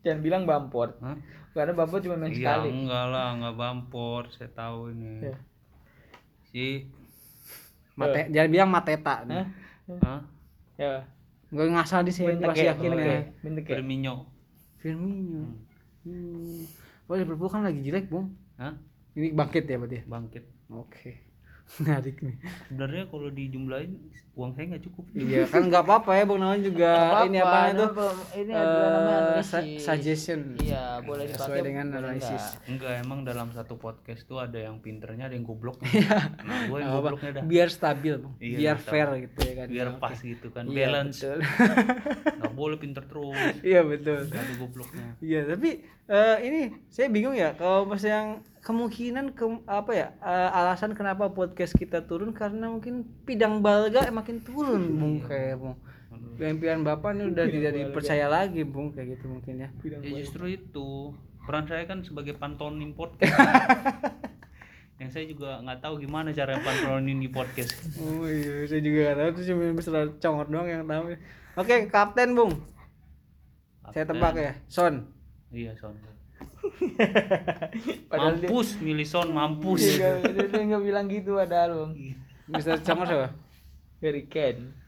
[SPEAKER 2] Jangan bilang Bamport
[SPEAKER 3] Hah?
[SPEAKER 2] karena Bamport cuma main
[SPEAKER 3] Iya
[SPEAKER 2] sekali
[SPEAKER 3] enggak lah, enggak bampor. Saya tahu ini.
[SPEAKER 2] Ya.
[SPEAKER 3] Si
[SPEAKER 1] Mate, jangan bilang Mateta. nih.
[SPEAKER 2] Hah?
[SPEAKER 3] Hah?
[SPEAKER 2] ya
[SPEAKER 1] Gue ngasal di sini pasti
[SPEAKER 2] Benteke,
[SPEAKER 1] yakin ya.
[SPEAKER 2] Benteke.
[SPEAKER 3] Firmino.
[SPEAKER 1] Firmino. Hmm. Oh, Liverpool kan lagi jelek, Bung.
[SPEAKER 3] Hah?
[SPEAKER 1] Ini bangkit ya berarti. ya?
[SPEAKER 3] Bangkit.
[SPEAKER 1] Oke. Menarik nih.
[SPEAKER 3] Sebenarnya kalau dijumlahin uang saya nggak cukup.
[SPEAKER 1] Iya, kan nggak apa-apa ya, Bung Nawan juga
[SPEAKER 2] Apa-apa,
[SPEAKER 1] ini apa itu?
[SPEAKER 2] ini adalah namanya analisis.
[SPEAKER 1] su- suggestion.
[SPEAKER 2] iya boleh
[SPEAKER 1] Sesuai
[SPEAKER 2] dipakai
[SPEAKER 1] dengan
[SPEAKER 2] boleh
[SPEAKER 1] analisis.
[SPEAKER 2] enggak.
[SPEAKER 3] Emang dalam satu podcast tuh ada yang pinternya, ada yang gobloknya.
[SPEAKER 1] Iya.
[SPEAKER 3] nah, gue yang gobloknya dah.
[SPEAKER 1] Biar stabil, Bung.
[SPEAKER 3] Iya,
[SPEAKER 1] biar
[SPEAKER 3] betul.
[SPEAKER 1] fair gitu ya kan.
[SPEAKER 3] Biar pas gitu kan,
[SPEAKER 1] Iya,
[SPEAKER 3] balance.
[SPEAKER 1] betul.
[SPEAKER 3] Nggak boleh pinter terus.
[SPEAKER 1] Iya, betul.
[SPEAKER 3] Ada gobloknya.
[SPEAKER 1] Iya, tapi eh, ini saya bingung ya kalau pas yang kemungkinan ke, apa ya eh, alasan kenapa podcast kita turun karena mungkin pidang balga makin turun bung kayak bung. Impian bapak ini udah tidak dipercaya lagi bung kayak gitu mungkin ya.
[SPEAKER 3] Ya justru itu. Peran saya kan sebagai pantonim podcast. yang saya juga nggak tahu gimana cara pantonin di podcast.
[SPEAKER 1] oh iya saya juga gak tahu. Itu cuma mister congor doang yang tahu. Oke kapten bung. Saya tebak ya. Son.
[SPEAKER 3] Iya son.
[SPEAKER 2] Padahal dia-
[SPEAKER 3] mampus mampus.
[SPEAKER 2] dia nggak- dia dia nggak bilang gitu padahal bang
[SPEAKER 1] mister congor siapa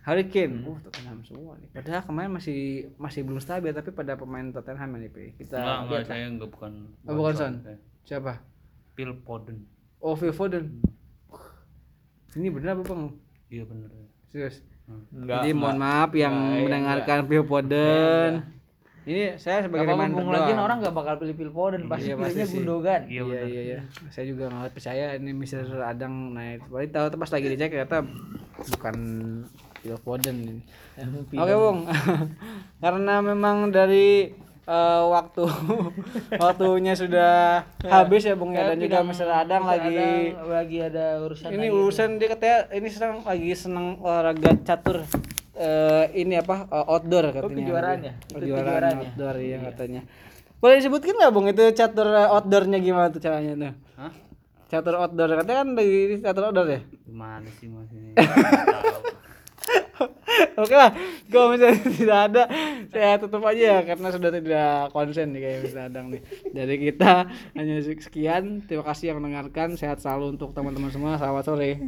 [SPEAKER 2] Harry Kane,
[SPEAKER 1] uh Tottenham semua nih. Padahal kemarin masih masih belum stabil tapi pada pemain Tottenham ini Pi. kita
[SPEAKER 3] Enggak, enggak
[SPEAKER 1] lihat lah.
[SPEAKER 3] saya enggak bukan.
[SPEAKER 1] Oh, bukan Son.
[SPEAKER 3] Saya.
[SPEAKER 1] siapa?
[SPEAKER 3] Phil Foden.
[SPEAKER 1] Oh Phil Foden. Ini bener apa bang?
[SPEAKER 3] Iya bener.
[SPEAKER 1] Serius.
[SPEAKER 2] enggak
[SPEAKER 1] Jadi mohon maaf yang
[SPEAKER 2] Enggak, iya,
[SPEAKER 1] mendengarkan Phil Foden. Ini saya sebagai
[SPEAKER 2] Apa
[SPEAKER 1] reminder doang.
[SPEAKER 2] lagi orang nggak bakal pilih Phil Foden pasti
[SPEAKER 1] Iya, pasti
[SPEAKER 2] pilihnya
[SPEAKER 1] sih.
[SPEAKER 2] Gundogan
[SPEAKER 3] Iya
[SPEAKER 1] Iya iya iya. Saya juga nggak percaya ini Mister Adang naik. Baru tahu pas lagi dicek ternyata bukan Phil Foden ini. Oke bung, karena memang dari eh, waktu waktunya sudah habis ya bung ya dan juga Mister Adang lagi
[SPEAKER 2] lagi ada urusan
[SPEAKER 1] ini
[SPEAKER 2] lagi.
[SPEAKER 1] urusan dia katanya ini sedang lagi senang olahraga catur eh, ini apa eh, outdoor katanya.
[SPEAKER 2] kejuaraan ya?
[SPEAKER 1] Oh,
[SPEAKER 2] Itu
[SPEAKER 1] kejuaraan
[SPEAKER 2] ya?
[SPEAKER 1] outdoor iya katanya. Boleh disebutkan nggak bung itu catur eh, outdoornya gimana tuh caranya tuh?
[SPEAKER 3] Hah?
[SPEAKER 1] catur outdoor katanya kan dari catur outdoor ya
[SPEAKER 3] gimana sih mas ini.
[SPEAKER 1] Oke lah, kalau misalnya tidak ada, saya tutup aja ya karena sudah tidak konsen nih kayak Mas Dadang nih. Dari kita hanya sekian, terima kasih yang mendengarkan, sehat selalu untuk teman-teman semua, selamat sore.